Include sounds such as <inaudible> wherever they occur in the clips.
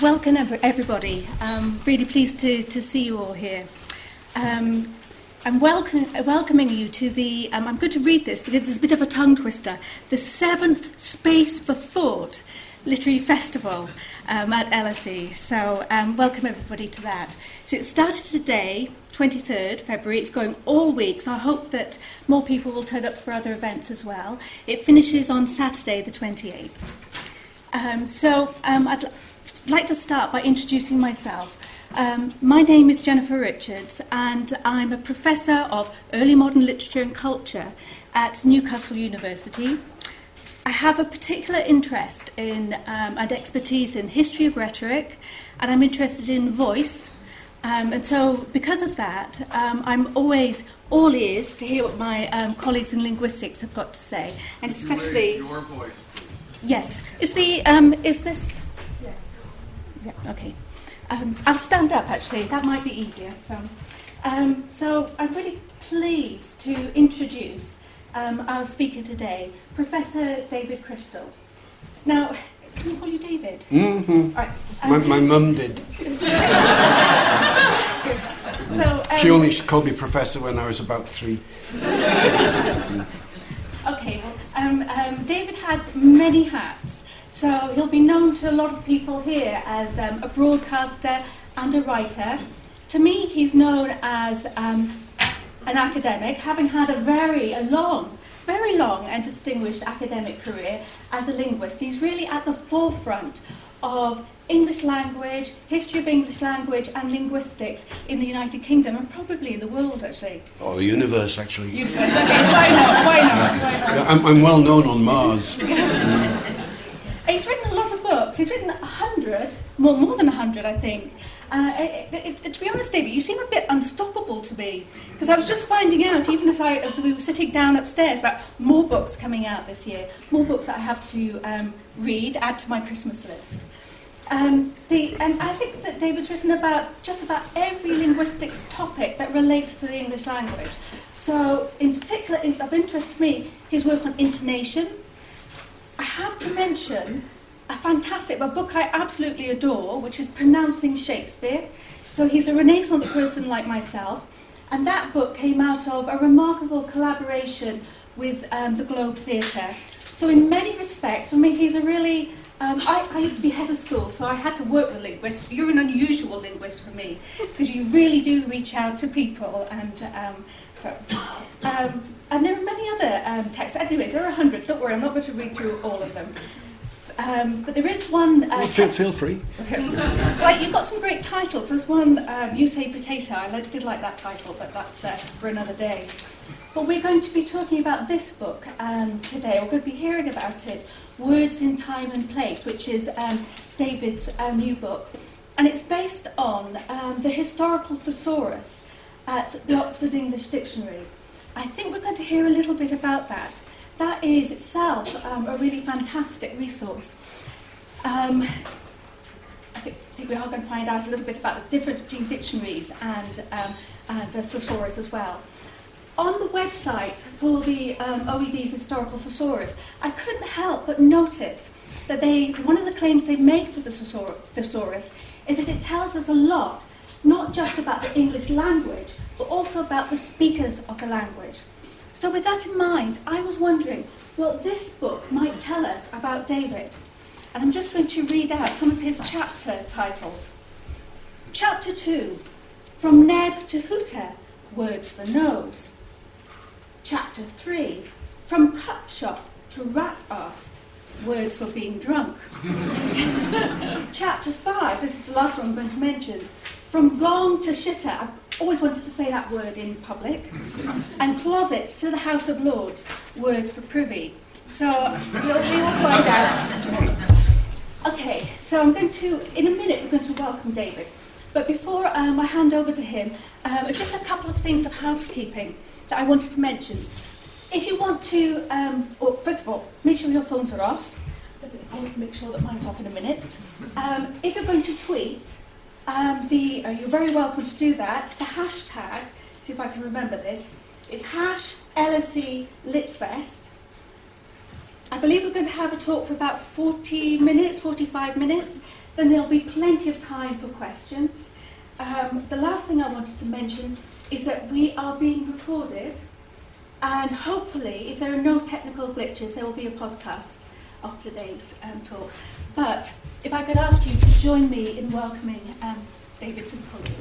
welcome everybody. Um, really pleased to, to see you all here. Um, I'm welcome, welcoming you to the, um, I'm going to read this because it's a bit of a tongue twister, the seventh Space for Thought Literary Festival um, at LSE. So, um, welcome everybody to that. So, it started today, 23rd February. It's going all week, so I hope that more people will turn up for other events as well. It finishes on Saturday, the 28th. Um, so, um, I'd like to start by introducing myself. Um, my name is Jennifer Richards, and I'm a professor of early modern literature and culture at Newcastle University. I have a particular interest in um, and expertise in history of rhetoric, and I'm interested in voice. Um, and so, because of that, um, I'm always all ears to hear what my um, colleagues in linguistics have got to say, and especially your voice. Please. Yes, is the um, is this? Yeah. Okay. Um, I'll stand up actually, that might be easier. So, um, so I'm really pleased to introduce um, our speaker today, Professor David Crystal. Now, can we call you David? Mm-hmm. Right, my, my mum did. <laughs> so, she only called me Professor when I was about three. <laughs> okay, well, um, um, David has many hats. So he'll be known to a lot of people here as um, a broadcaster and a writer. To me, he's known as um, an academic, having had a very a long, very long and distinguished academic career as a linguist. He's really at the forefront of English language, history of English language, and linguistics in the United Kingdom and probably in the world, actually. Oh, the universe, actually. Universe, okay, why not? Why not? Why not? I'm, I'm well known on Mars. He's written a lot of books. He's written a hundred, more, more than a hundred, I think. Uh, it, it, to be honest, David, you seem a bit unstoppable to me because I was just finding out, even as, I, as we were sitting down upstairs, about more books coming out this year, more books that I have to um, read, add to my Christmas list. Um, the, and I think that David's written about just about every linguistics topic that relates to the English language. So, in particular, of interest to me, his work on intonation, I have to mention a fantastic, a book I absolutely adore, which is Pronouncing Shakespeare. So he's a Renaissance person like myself, and that book came out of a remarkable collaboration with um, the Globe Theatre. So in many respects, for me, he's a really um, I, I, used to be head of school, so I had to work with linguists. You're an unusual linguist for me because you really do reach out to people. And um, um, and there are many other um, texts. Anyway, there are a hundred. Don't worry, I'm not going to read through all of them. Um, but there is one. Uh, well, feel, feel free. well, you've got some great titles. There's one, um, You Say Potato. I did like that title, but that's uh, for another day. But we're going to be talking about this book um, today. We're going to be hearing about it Words in Time and Place, which is um, David's uh, new book. And it's based on um, the historical thesaurus at the Oxford English Dictionary. I think we're going to hear a little bit about that. That is itself um, a really fantastic resource. Um, I think, we are going to find out a little bit about the difference between dictionaries and, um, and uh, thesaurus as well. On the website for the um, OED's historical thesaurus, I couldn't help but notice that they, one of the claims they make for the thesaurus is that it tells us a lot, not just about the English language, but also about the speakers of the language. So, with that in mind, I was wondering what this book might tell us about David. And I'm just going to read out some of his chapter titles. Chapter 2 From Neb to Hooter, Words for Nose. Chapter 3 From Cup Shop to Rat Arsed, Words for Being Drunk. <laughs> Chapter 5, this is the last one I'm going to mention. From Gong to Shitter, I've always wanted to say that word in public. <laughs> And closet to the House of Lords, words for privy. So we'll, we will find out. Okay, so I'm going to, in a minute, we're going to welcome David. But before um, I hand over to him, um, just a couple of things of housekeeping that I wanted to mention. If you want to, um, well, first of all, make sure your phones are off. I'll make sure that mine's off in a minute. Um, if you're going to tweet, um, the, uh, you're very welcome to do that. The hashtag, see if I can remember this, is hash LSE Litfest. I believe we're going to have a talk for about 40 minutes, 45 minutes. Then there'll be plenty of time for questions. Um, the last thing I wanted to mention is that we are being recorded, and hopefully, if there are no technical glitches, there will be a podcast of today's um, talk. But if I could ask you to join me in welcoming um, David to the podium.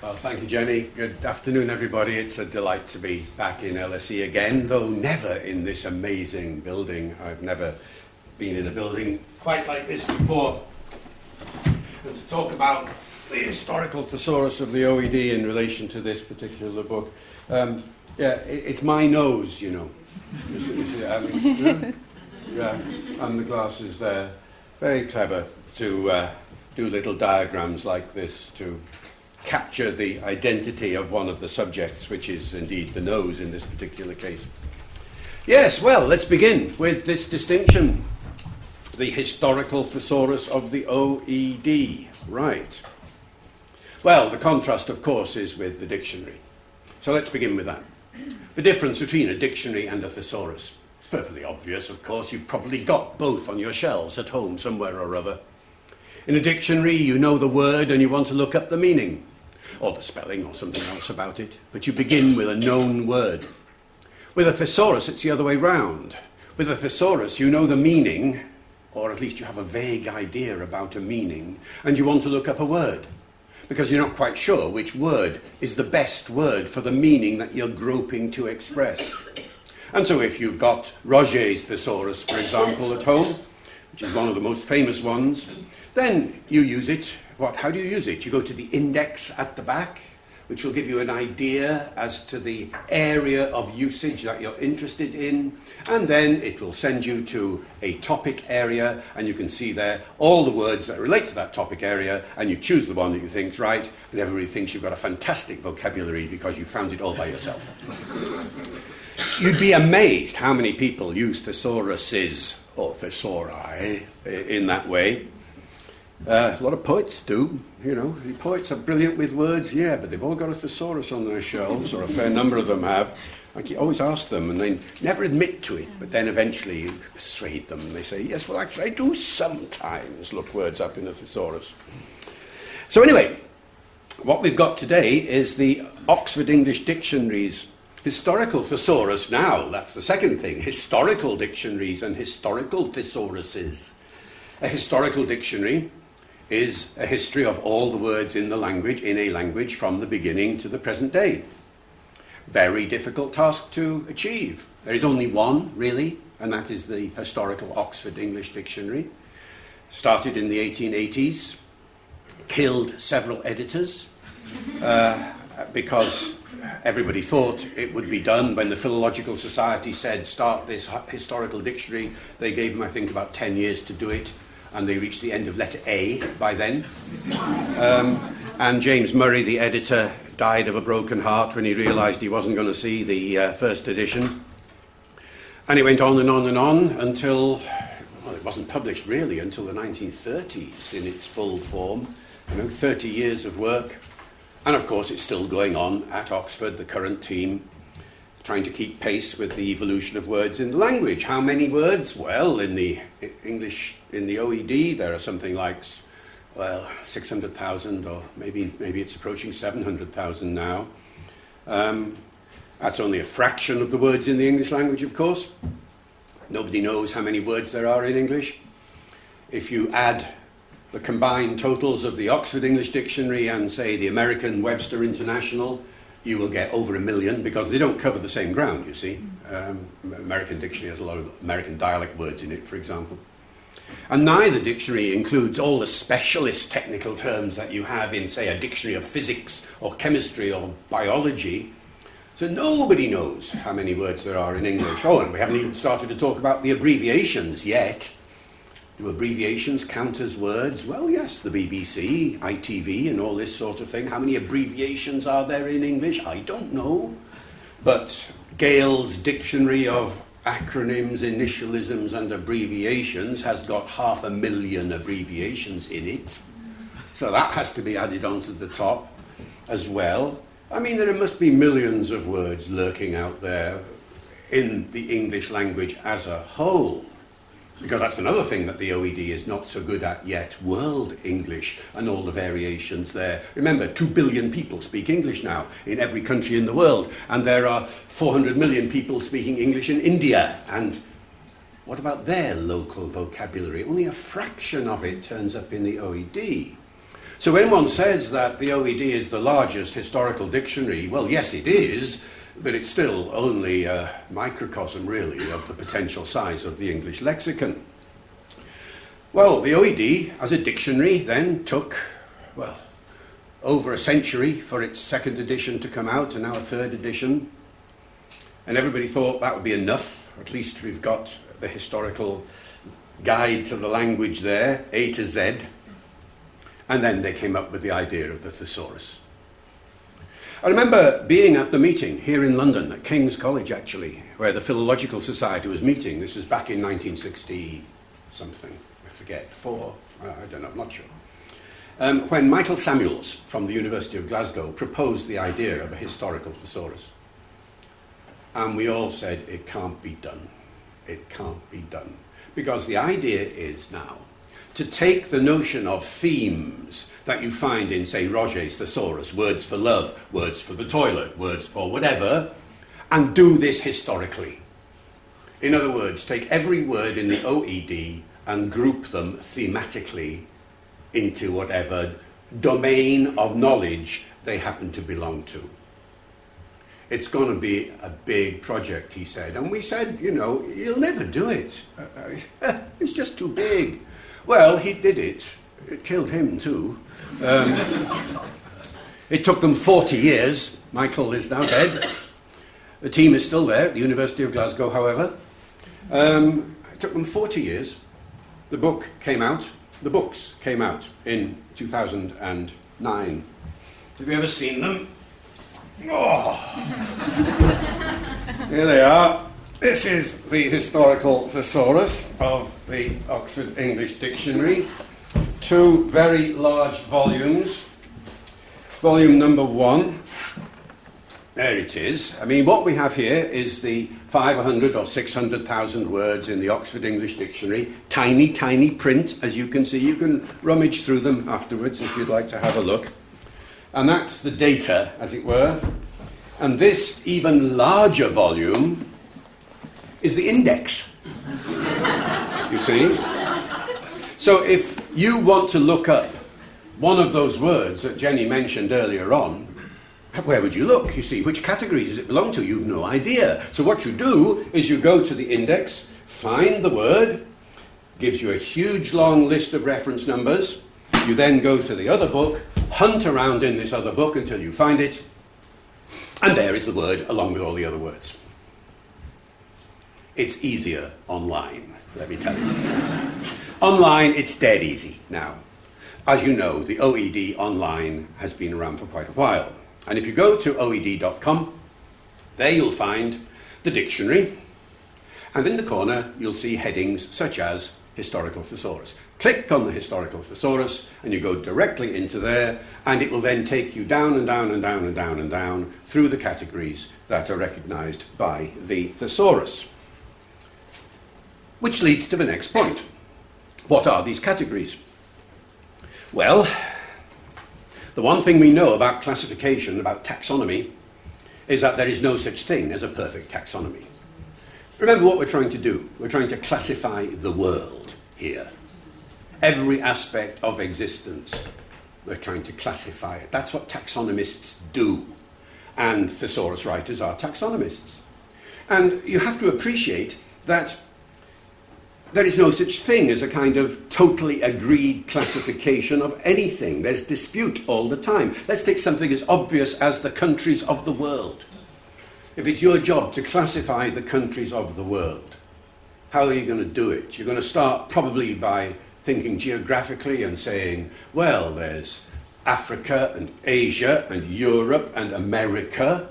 Well, thank you, Jenny. Good afternoon, everybody. It's a delight to be back in LSE again, though never in this amazing building. I've never been in a building quite like this before. And to talk about the historical thesaurus of the OED in relation to this particular book, um, yeah, it, it's my nose, you know. You see, you see I mean, yeah, and the glasses there. Very clever to uh, do little diagrams like this to capture the identity of one of the subjects, which is indeed the nose in this particular case. Yes, well, let's begin with this distinction the historical thesaurus of the OED. Right. Well, the contrast, of course, is with the dictionary. So let's begin with that. The difference between a dictionary and a thesaurus. It's perfectly obvious, of course. You've probably got both on your shelves at home somewhere or other. In a dictionary, you know the word and you want to look up the meaning, or the spelling, or something else about it, but you begin with a known word. With a thesaurus, it's the other way round. With a thesaurus, you know the meaning, or at least you have a vague idea about a meaning, and you want to look up a word, because you're not quite sure which word is the best word for the meaning that you're groping to express. And so, if you've got Roget's thesaurus, for example, at home, which is one of the most famous ones, then you use it. What? How do you use it? You go to the index at the back, which will give you an idea as to the area of usage that you're interested in, and then it will send you to a topic area, and you can see there all the words that relate to that topic area, and you choose the one that you think's right, and everybody thinks you've got a fantastic vocabulary because you found it all by yourself. <laughs> You'd be amazed how many people use thesauruses or thesauri in that way. Uh, a lot of poets do, you know. Poets are brilliant with words, yeah, but they've all got a thesaurus on their shelves, or a fair number of them have. I always ask them, and they never admit to it, but then eventually you persuade them, and they say, yes, well, actually, I do sometimes look words up in a thesaurus. So, anyway, what we've got today is the Oxford English Dictionary's historical thesaurus now. That's the second thing historical dictionaries and historical thesauruses. A historical dictionary is a history of all the words in the language, in a language, from the beginning to the present day. Very difficult task to achieve. There is only one, really, and that is the historical Oxford English Dictionary. Started in the 1880s, killed several editors uh, because everybody thought it would be done. When the Philological Society said, start this historical dictionary, they gave them, I think, about 10 years to do it and they reached the end of letter A by then. Um, and James Murray, the editor, died of a broken heart when he realised he wasn't going to see the uh, first edition. And it went on and on and on until, well, it wasn't published really until the 1930s in its full form. You know, 30 years of work. And of course, it's still going on at Oxford, the current team trying to keep pace with the evolution of words in the language. How many words? Well, in the English, in the OED, there are something like, well, 600,000, or maybe, maybe it's approaching 700,000 now. Um, that's only a fraction of the words in the English language, of course. Nobody knows how many words there are in English. If you add the combined totals of the Oxford English Dictionary and, say, the American Webster International, you will get over a million because they don't cover the same ground, you see. Um, American dictionary has a lot of American dialect words in it, for example. And neither dictionary includes all the specialist technical terms that you have in, say, a dictionary of physics or chemistry or biology. So nobody knows how many words there are in English. Oh, and we haven't even started to talk about the abbreviations yet. Do abbreviations count as words? Well, yes, the BBC, ITV, and all this sort of thing. How many abbreviations are there in English? I don't know. But Gale's Dictionary of Acronyms, Initialisms, and Abbreviations has got half a million abbreviations in it. So that has to be added onto the top as well. I mean, there must be millions of words lurking out there in the English language as a whole. Because that's another thing that the OED is not so good at yet World English and all the variations there. Remember, 2 billion people speak English now in every country in the world, and there are 400 million people speaking English in India. And what about their local vocabulary? Only a fraction of it turns up in the OED. So when one says that the OED is the largest historical dictionary, well, yes, it is, but it's still only a microcosm, really, of the potential size of the English lexicon. Well, the OED, as a dictionary, then took, well, over a century for its second edition to come out, and now a third edition. And everybody thought that would be enough. At least we've got the historical guide to the language there, A to Z. And then they came up with the idea of the thesaurus. I remember being at the meeting here in London, at King's College actually, where the Philological Society was meeting. This was back in 1960 something, I forget, four, I don't know, I'm not sure. Um, when Michael Samuels from the University of Glasgow proposed the idea of a historical thesaurus. And we all said, it can't be done. It can't be done. Because the idea is now to take the notion of themes that you find in, say, Roget's Thesaurus, words for love, words for the toilet, words for whatever, and do this historically. In other words, take every word in the OED and group them thematically into whatever domain of knowledge they happen to belong to. It's going to be a big project, he said. And we said, you know, you'll never do it. <laughs> it's just too big. Well, he did it. It killed him too. Um, <laughs> it took them 40 years. Michael is now dead. The team is still there at the University of Glasgow, however. Um, it took them 40 years. The book came out. The books came out in 2009. Have you ever seen them? Oh! <laughs> Here they are. This is the historical thesaurus of the Oxford English Dictionary. Two very large volumes. Volume number one. There it is. I mean, what we have here is the 500 or 600,000 words in the Oxford English Dictionary. Tiny, tiny print, as you can see. You can rummage through them afterwards if you'd like to have a look. And that's the data, as it were. And this even larger volume is the index. you see? So if you want to look up one of those words that Jenny mentioned earlier on, where would you look? You see, which category does it belong to? You've no idea. So what you do is you go to the index, find the word, gives you a huge long list of reference numbers. You then go to the other book, hunt around in this other book until you find it, and there is the word along with all the other words. It's easier online, let me tell you. online, it's dead easy now. As you know, the OED online has been around for quite a while. And if you go to oed.com, there you'll find the dictionary, and in the corner you'll see headings such as Historical Thesaurus. Click on the Historical Thesaurus, and you go directly into there, and it will then take you down and down and down and down and down through the categories that are recognized by the thesaurus. Which leads to the next point. What are these categories? Well, the one thing we know about classification, about taxonomy, is that there is no such thing as a perfect taxonomy. Remember what we're trying to do. We're trying to classify the world here. Every aspect of existence, we're trying to classify it. That's what taxonomists do. And thesaurus writers are taxonomists. And you have to appreciate that there is no such thing as a kind of totally agreed classification of anything. There's dispute all the time. Let's take something as obvious as the countries of the world. If it's your job to classify the countries of the world, how are you going to do it? You're going to start probably by thinking geographically and saying, well, there's Africa and Asia and Europe and America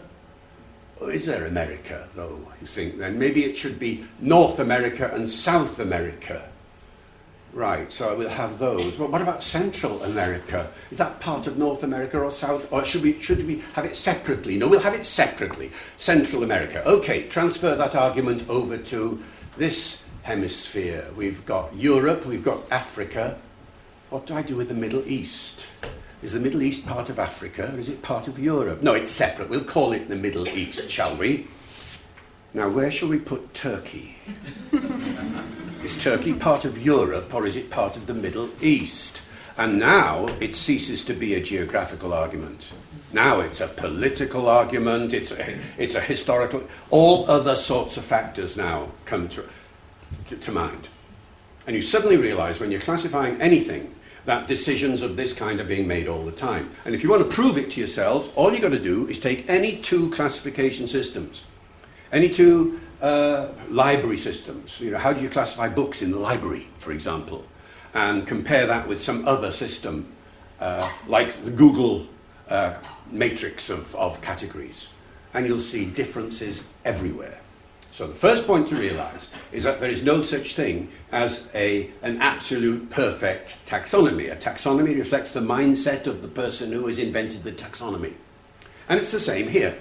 Oh, is there America, though, you think then? Maybe it should be North America and South America. Right, so we'll have those. But what about Central America? Is that part of North America or South? Or should we, should we have it separately? No, we'll have it separately. Central America. Okay, transfer that argument over to this hemisphere. We've got Europe, we've got Africa. What do I do with the Middle East? Is the Middle East part of Africa or is it part of Europe? No, it's separate. We'll call it the Middle East, shall we? Now, where shall we put Turkey? is Turkey part of Europe or is it part of the Middle East? And now it ceases to be a geographical argument. Now it's a political argument, it's a, it's a historical. All other sorts of factors now come to, to, to mind. And you suddenly realize when you're classifying anything that decisions of this kind are being made all the time. And if you want to prove it to yourselves, all you've got to do is take any two classification systems, any two uh, library systems. You know, how do you classify books in the library, for example? And compare that with some other system, uh, like the Google uh, matrix of, of categories. And you'll see differences everywhere. So the first point to realize is that there is no such thing as a, an absolute perfect taxonomy. A taxonomy reflects the mindset of the person who has invented the taxonomy. And it's the same here.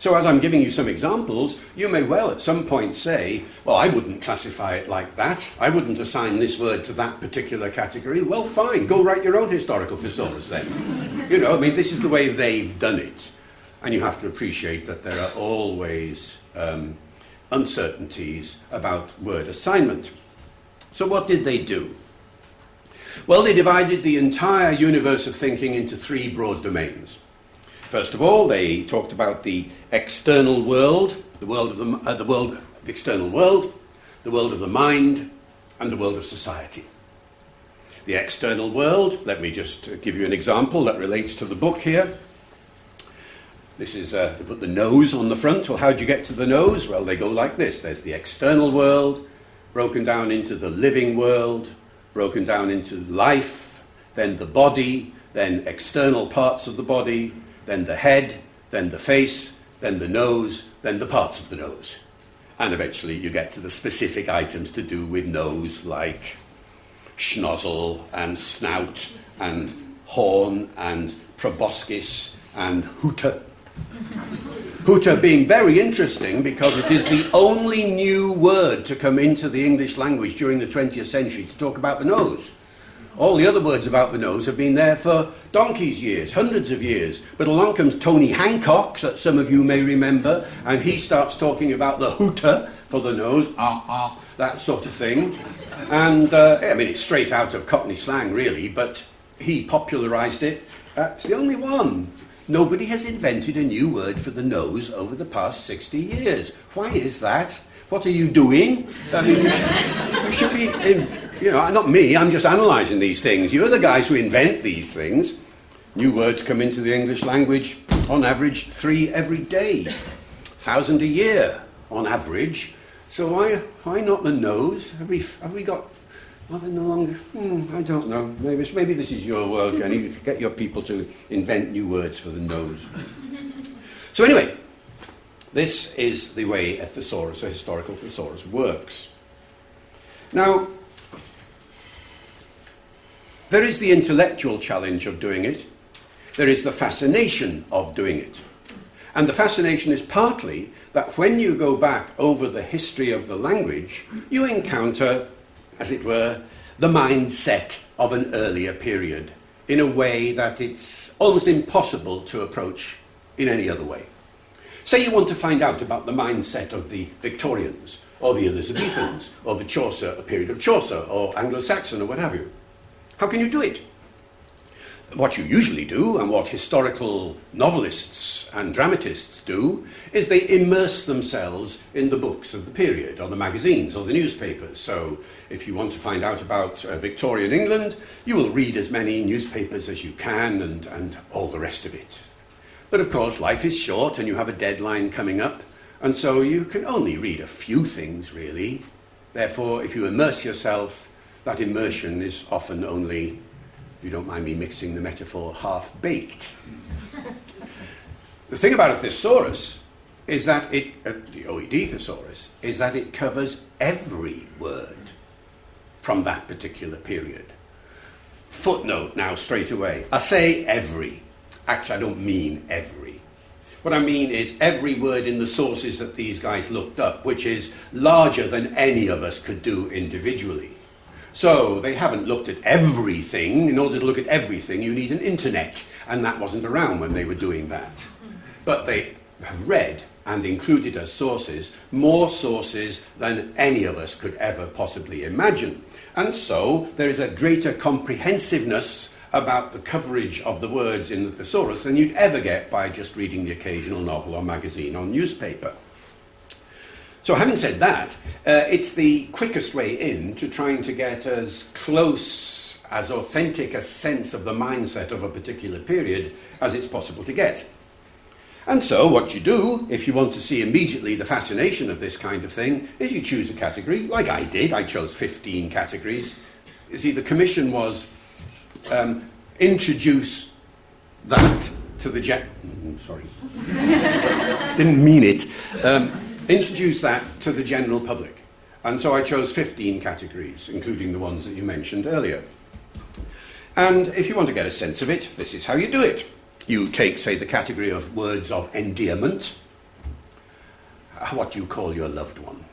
So, as I'm giving you some examples, you may well at some point say, Well, I wouldn't classify it like that. I wouldn't assign this word to that particular category. Well, fine, go write your own historical thesaurus then. you know, I mean, this is the way they've done it. And you have to appreciate that there are always um, uncertainties about word assignment. So, what did they do? Well, they divided the entire universe of thinking into three broad domains. First of all, they talked about the external world, the world of the, uh, the world, the external world, the world of the mind, and the world of society. The external world, let me just give you an example that relates to the book here. This is, uh, they put the nose on the front. Well, how do you get to the nose? Well, they go like this there's the external world, broken down into the living world, broken down into life, then the body, then external parts of the body, then the head, then the face, then the nose, then the parts of the nose. And eventually you get to the specific items to do with nose, like schnozzle and snout and horn and proboscis and hooter <laughs> Hooter being very interesting because it is the only new word to come into the English language during the 20th century to talk about the nose. All the other words about the nose have been there for donkey's years, hundreds of years. But along comes Tony Hancock, that some of you may remember, and he starts talking about the hooter for the nose, ah, ah, that sort of thing. And, uh, I mean, it's straight out of Cockney slang, really, but he popularised it. Uh, it's the only one. Nobody has invented a new word for the nose over the past 60 years. Why is that? What are you doing? I mean, you should, you should be, in, you know, not me, I'm just analysing these things. You're the guys who invent these things. New words come into the English language on average three every day, thousand a year on average. So why, why not the nose? Have we, have we got are they no longer? Hmm, I don't know. Maybe, maybe this is your world, Jenny. Get your people to invent new words for the nose. So, anyway, this is the way a thesaurus, a historical thesaurus, works. Now, there is the intellectual challenge of doing it, there is the fascination of doing it. And the fascination is partly that when you go back over the history of the language, you encounter as it were, the mindset of an earlier period in a way that it's almost impossible to approach in any other way. Say you want to find out about the mindset of the Victorians, or the Elizabethans, or the Chaucer, a period of Chaucer, or Anglo Saxon, or what have you. How can you do it? What you usually do, and what historical novelists and dramatists do, is they immerse themselves in the books of the period, or the magazines, or the newspapers. So, if you want to find out about uh, Victorian England, you will read as many newspapers as you can, and, and all the rest of it. But of course, life is short, and you have a deadline coming up, and so you can only read a few things, really. Therefore, if you immerse yourself, that immersion is often only if you don't mind me mixing the metaphor, half baked. the thing about a thesaurus is that it, uh, the OED thesaurus, is that it covers every word. from that particular period. Footnote now, straight away. I say every. Actually, I don't mean every. What I mean is every word in the sources that these guys looked up, which is larger than any of us could do individually. So they haven't looked at everything. In order to look at everything, you need an internet, and that wasn't around when they were doing that. But they have read and included as sources more sources than any of us could ever possibly imagine. And so there is a greater comprehensiveness about the coverage of the words in the thesaurus than you'd ever get by just reading the occasional novel or magazine or newspaper. So, having said that, uh, it's the quickest way in to trying to get as close, as authentic a sense of the mindset of a particular period as it's possible to get. And so, what you do, if you want to see immediately the fascination of this kind of thing, is you choose a category, like I did. I chose 15 categories. You see, the commission was um, introduce that to the jet. Mm, sorry. <laughs> Didn't mean it. Um, introduce that to the general public. And so I chose 15 categories, including the ones that you mentioned earlier. And if you want to get a sense of it, this is how you do it. You take, say, the category of words of endearment, uh, what do you call your loved one.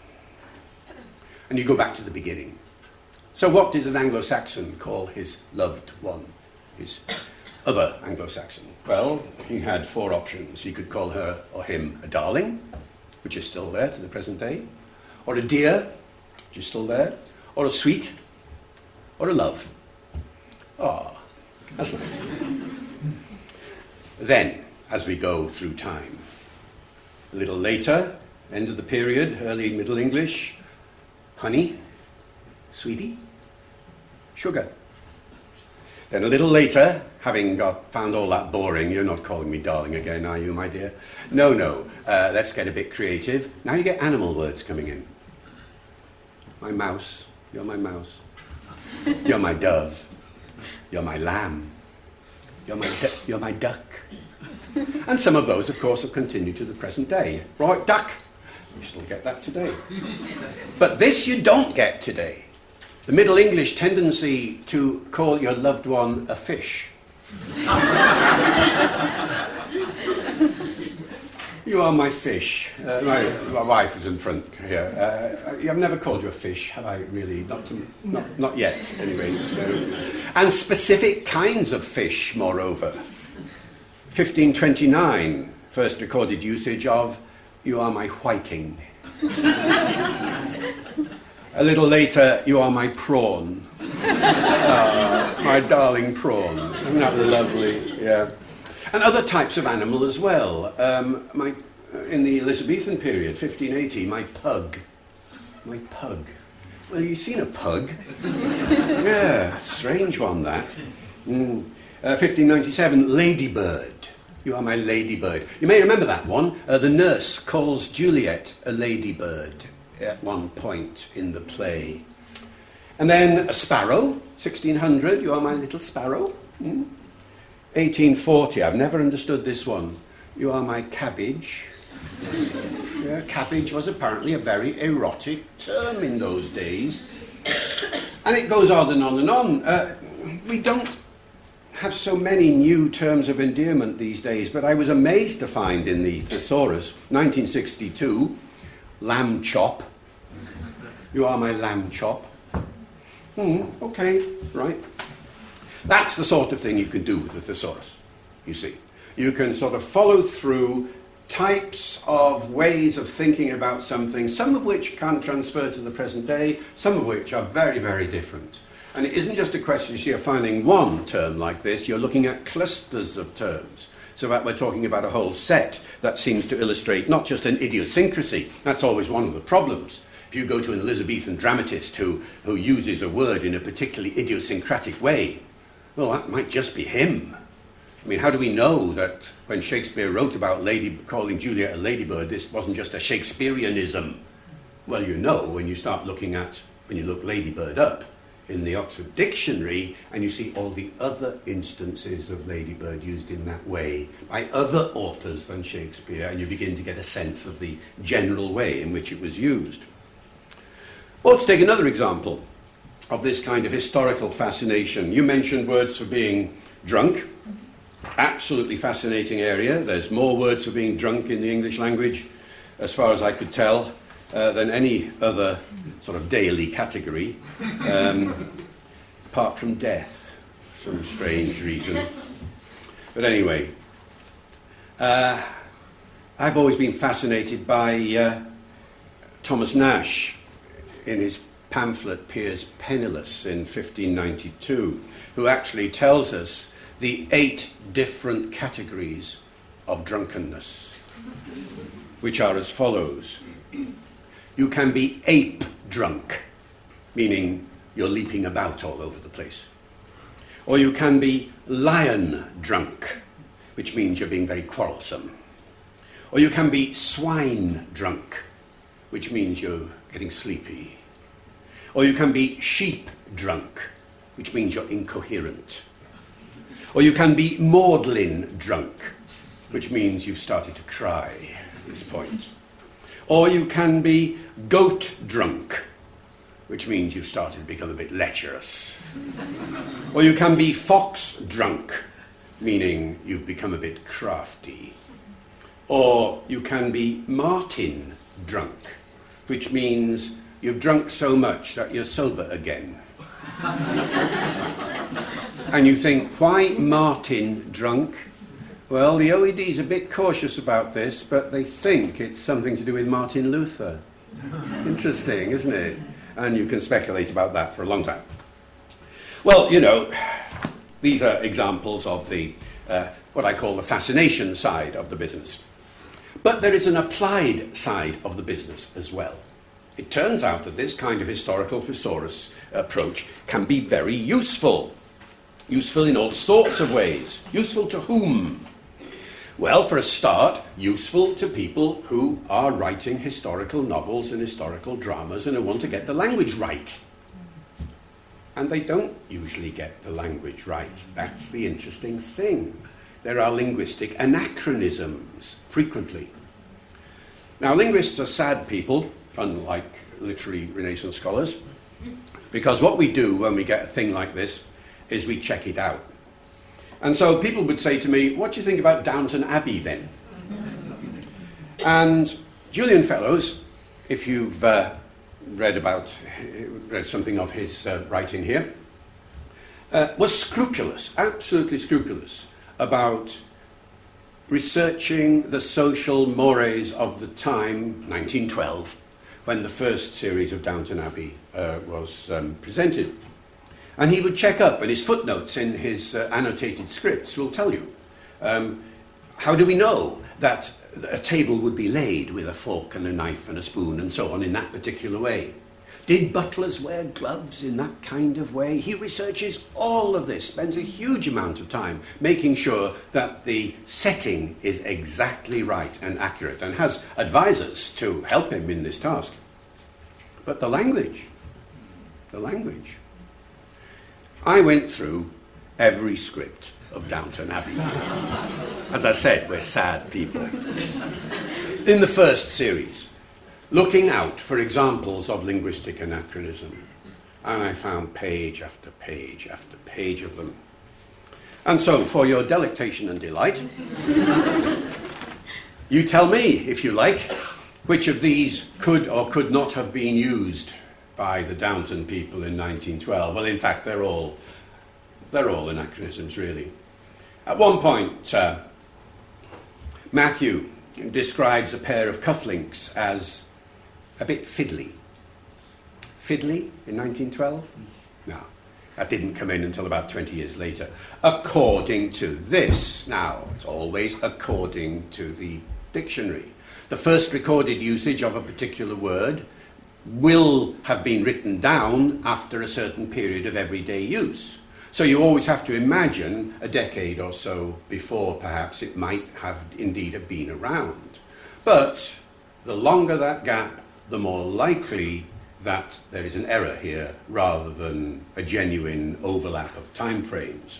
And you go back to the beginning. So, what did an Anglo Saxon call his loved one, his other Anglo Saxon? Well, he had four options. He could call her or him a darling, which is still there to the present day, or a dear, which is still there, or a sweet, or a love. Ah, oh, that's nice. <laughs> then, as we go through time, a little later, end of the period, early Middle English, honey, sweetie, sugar. Then a little later, having got found all that boring, you're not calling me darling again, are you, my dear? No, no. Uh, let's get a bit creative. Now you get animal words coming in. My mouse. You're my mouse. You're my dove. You're my lamb. You're my, du- you're my duck. And some of those, of course, have continued to the present day. Right, duck. You still get that today. But this you don't get today. The Middle English tendency to call your loved one a fish. <laughs> you are my fish. Uh, my, my, wife is in front here. Uh, I've never called you a fish, have I really? Not, to, not, not yet, anyway. No. And specific kinds of fish, moreover. 1529, first recorded usage of, you are my whiting. <laughs> A little later, you are my prawn. Uh, my darling prawn. Isn't that lovely? Yeah. And other types of animal as well. Um, my, uh, in the Elizabethan period, 1580, my pug. My pug. Well, you've seen a pug. yeah, strange one, that. Mm. Uh, 1597, ladybird. You are my ladybird. You may remember that one. Uh, the nurse calls Juliet a ladybird at one point in the play. And then a sparrow, 1600, you are my little sparrow. Mm? 1840, I've never understood this one. You are my cabbage. <laughs> yeah, cabbage was apparently a very erotic term in those days. And it goes on and on and on. Uh, we don't have so many new terms of endearment these days, but I was amazed to find in the Thesaurus, 1962, lamb chop. You are my lamb chop. Hmm, okay, right. That's the sort of thing you can do with the thesaurus, you see. You can sort of follow through types of ways of thinking about something, some of which can transfer to the present day, some of which are very, very different. And it isn't just a question of finding one term like this, you're looking at clusters of terms. So that we're talking about a whole set that seems to illustrate not just an idiosyncrasy, that's always one of the problems. You go to an Elizabethan dramatist who, who uses a word in a particularly idiosyncratic way, well, that might just be him. I mean, how do we know that when Shakespeare wrote about lady, calling Juliet a ladybird, this wasn't just a Shakespeareanism? Well, you know when you start looking at, when you look ladybird up, in the Oxford Dictionary, and you see all the other instances of Ladybird used in that way by other authors than Shakespeare, and you begin to get a sense of the general way in which it was used. Well, let's take another example. of this kind of historical fascination. You mentioned words for being drunk. Absolutely fascinating area. There's more words for being drunk in the English language, as far as I could tell, uh, than any other sort of daily category, um, <laughs> apart from death, some strange reason. But anyway, uh, I've always been fascinated by uh, Thomas Nashe in his pamphlet Piers Penniless in 1592, who actually tells us the eight different categories of drunkenness, which are as follows. You can be ape drunk, meaning you're leaping about all over the place. Or you can be lion drunk, which means you're being very quarrelsome. Or you can be swine drunk, which means you're getting sleepy. Or you can be sheep drunk, which means you're incoherent. Or you can be maudlin drunk, which means you've started to cry at this point. Or you can be goat drunk, which means you've started to become a bit lecherous. or you can be fox drunk, meaning you've become a bit crafty. Or you can be martin drunk, which means You've drunk so much that you're sober again. and you think, why Martin drunk? Well, the OED's a bit cautious about this, but they think it's something to do with Martin Luther. Interesting, isn't it? And you can speculate about that for a long time. Well, you know, these are examples of the uh, what I call the fascination side of the business. But there is an applied side of the business as well. It turns out that this kind of historical thesaurus approach can be very useful. Useful in all sorts of ways. Useful to whom? Well, for a start, useful to people who are writing historical novels and historical dramas and who want to get the language right. And they don't usually get the language right. That's the interesting thing. There are linguistic anachronisms frequently. Now, linguists are sad people unlike literary Renaissance scholars, because what we do when we get a thing like this is we check it out. And so people would say to me, What do you think about Downton Abbey then? and Julian Fellowes, if you've uh, read about read something of his uh, writing here, uh, was scrupulous, absolutely scrupulous about researching the social mores of the time, 1912, when the first series of Downton Abbey uh, was um, presented. And he would check up, and his footnotes in his uh, annotated scripts will tell you. Um, how do we know that a table would be laid with a fork and a knife and a spoon and so on in that particular way? Did butlers wear gloves in that kind of way? He researches all of this, spends a huge amount of time making sure that the setting is exactly right and accurate, and has advisors to help him in this task. But the language, the language. I went through every script of Downton Abbey. As I said, we're sad people. In the first series, looking out for examples of linguistic anachronism, and I found page after page after page of them. And so, for your delectation and delight, <laughs> you tell me, if you like, which of these could or could not have been used by the Downton people in 1912? Well, in fact, they're all, they're all anachronisms, really. At one point, uh, Matthew describes a pair of cufflinks as a bit fiddly. Fiddly in 1912? No, that didn't come in until about 20 years later. According to this, now, it's always according to the dictionary the first recorded usage of a particular word will have been written down after a certain period of everyday use. So you always have to imagine a decade or so before perhaps it might have indeed have been around. But the longer that gap, the more likely that there is an error here rather than a genuine overlap of time frames.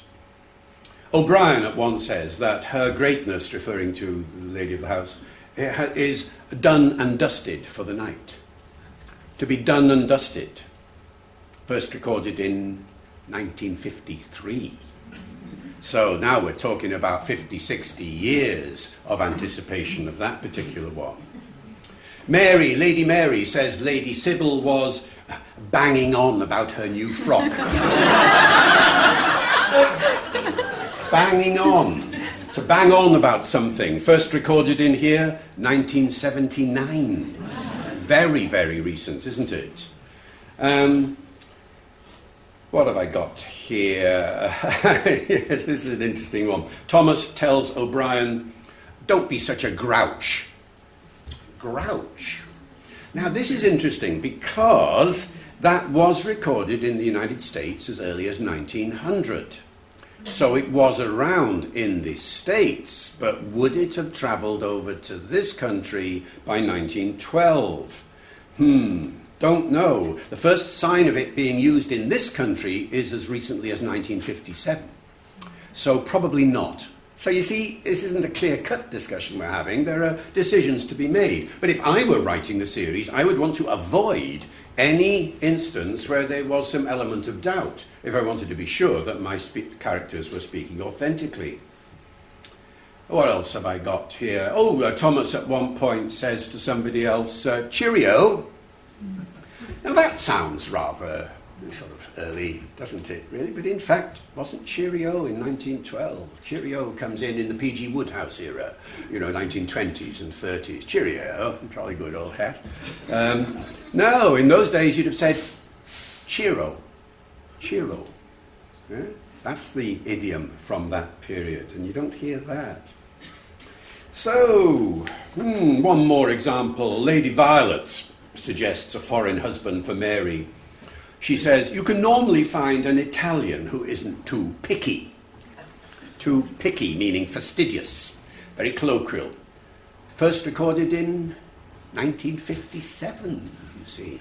O'Brien at once says that her greatness, referring to the lady of the house, eh, is done and dusted for the night. To be done and dusted. first recorded in 1953. So now we're talking about 50, 60 years of anticipation of that particular one. Mary, Lady Mary, says Lady Sybil was banging on about her new frock. <laughs> banging on. To bang on about something. First recorded in here, 1979. Very, very recent, isn't it? Um, what have I got here? <laughs> yes, this is an interesting one. Thomas tells O'Brien, Don't be such a grouch. Grouch. Now, this is interesting because that was recorded in the United States as early as 1900. So it was around in the States, but would it have travelled over to this country by 1912? Hmm, don't know. The first sign of it being used in this country is as recently as 1957. So probably not. So you see, this isn't a clear cut discussion we're having. There are decisions to be made. But if I were writing the series, I would want to avoid any instance where there was some element of doubt, if I wanted to be sure that my spe- characters were speaking authentically. What else have I got here? Oh, uh, Thomas at one point says to somebody else, uh, Cheerio. Now that sounds rather sort of early, doesn't it, really? But in fact, wasn't Cheerio in 1912? Cheerio comes in in the P.G. Wodehouse era, you know, 1920s and 30s. Cheerio, jolly good old hat. Um, no, in those days you'd have said Cheero. Cheero. Yeah? That's the idiom from that period, and you don't hear that. So, hmm, one more example. Lady Violet suggests a foreign husband for Mary. She says, You can normally find an Italian who isn't too picky. Too picky, meaning fastidious, very colloquial. First recorded in 1957, you see.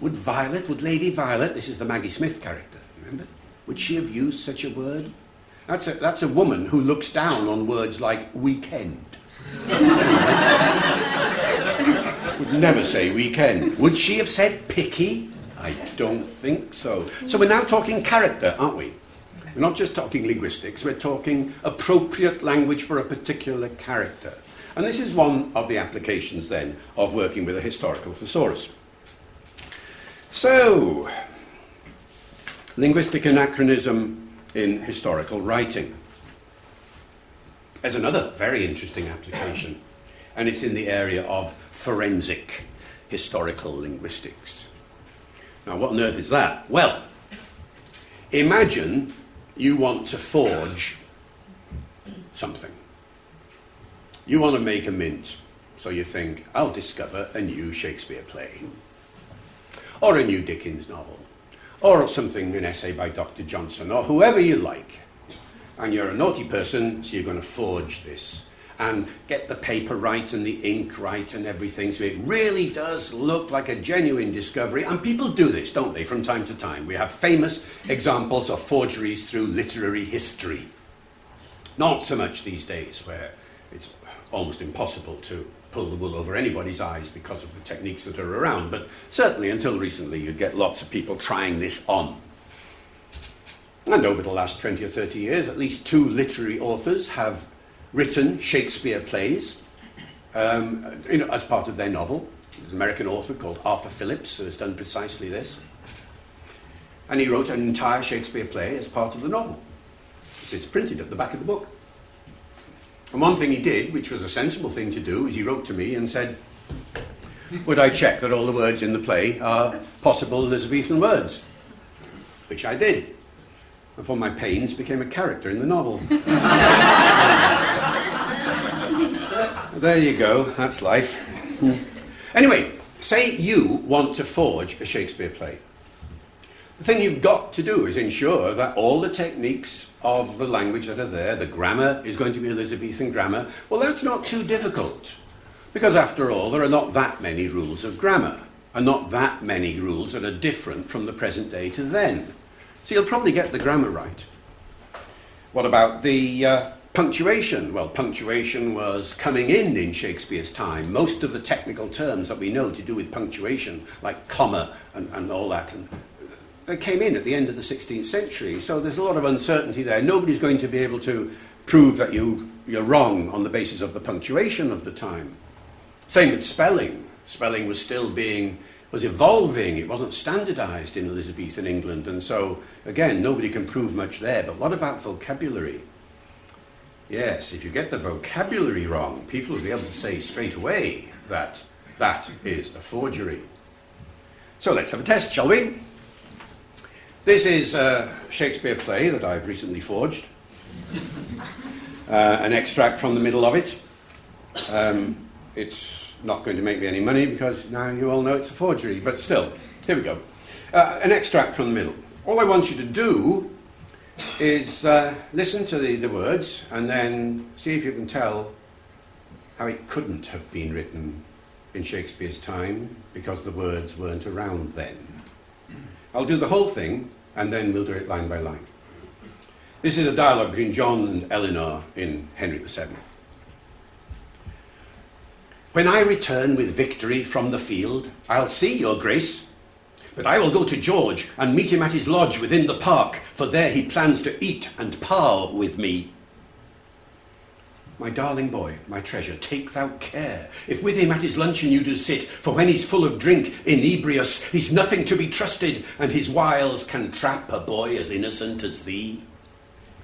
Would Violet, would Lady Violet, this is the Maggie Smith character, remember? Would she have used such a word? That's a, that's a woman who looks down on words like weekend. <laughs> Would never say weekend. Would she have said picky? I don't think so. So we're now talking character, aren't we? We're not just talking linguistics, we're talking appropriate language for a particular character. And this is one of the applications then of working with a historical thesaurus. So, linguistic anachronism in historical writing. There's another very interesting application, and it's in the area of forensic historical linguistics. Now, what on earth is that? Well, imagine you want to forge something. You want to make a mint, so you think, I'll discover a new Shakespeare play, or a new Dickens novel, or something, an essay by Dr. Johnson, or whoever you like. And you're a naughty person, so you're going to forge this and get the paper right and the ink right and everything. So it really does look like a genuine discovery. And people do this, don't they, from time to time? We have famous examples of forgeries through literary history. Not so much these days, where it's almost impossible to pull the wool over anybody's eyes because of the techniques that are around. But certainly until recently, you'd get lots of people trying this on. And over the last 20 or 30 years, at least two literary authors have written Shakespeare plays um, you know, as part of their novel. There's an American author called Arthur Phillips who has done precisely this. And he wrote an entire Shakespeare play as part of the novel. It's printed at the back of the book. And one thing he did, which was a sensible thing to do, is he wrote to me and said, Would I check that all the words in the play are possible Elizabethan words? Which I did. And for my pains, became a character in the novel. <laughs> there you go, that's life. Anyway, say you want to forge a Shakespeare play. The thing you've got to do is ensure that all the techniques of the language that are there, the grammar is going to be Elizabethan grammar. Well, that's not too difficult. Because after all, there are not that many rules of grammar, and not that many rules that are different from the present day to then. So you'll probably get the grammar right. What about the uh, Punctuation. Well, punctuation was coming in in Shakespeare's time. Most of the technical terms that we know to do with punctuation, like comma and, and all that, and they came in at the end of the 16th century. So there's a lot of uncertainty there. Nobody's going to be able to prove that you, you're wrong on the basis of the punctuation of the time. Same with spelling. Spelling was still being was evolving. It wasn't standardized in Elizabethan England. And so, again, nobody can prove much there. But what about vocabulary? Yes, if you get the vocabulary wrong, people will be able to say straight away that that is a forgery. So let's have a test, shall we? This is a Shakespeare play that I've recently forged. <laughs> Uh, an extract from the middle of it. Um, it's not going to make me any money because now you all know it's a forgery, but still, here we go. Uh, an extract from the middle. All I want you to do is uh, listen to the, the words and then see if you can tell how it couldn't have been written in Shakespeare's time because the words weren't around then. I'll do the whole thing and then we'll do it line by line. This is a dialogue between John and Eleanor in Henry VII. When I return with victory from the field, I'll see your grace but I will go to George and meet him at his lodge within the park, for there he plans to eat and parl with me. My darling boy, my treasure, take thou care. If with him at his luncheon you do sit, for when he's full of drink, inebrious, he's nothing to be trusted, and his wiles can trap a boy as innocent as thee.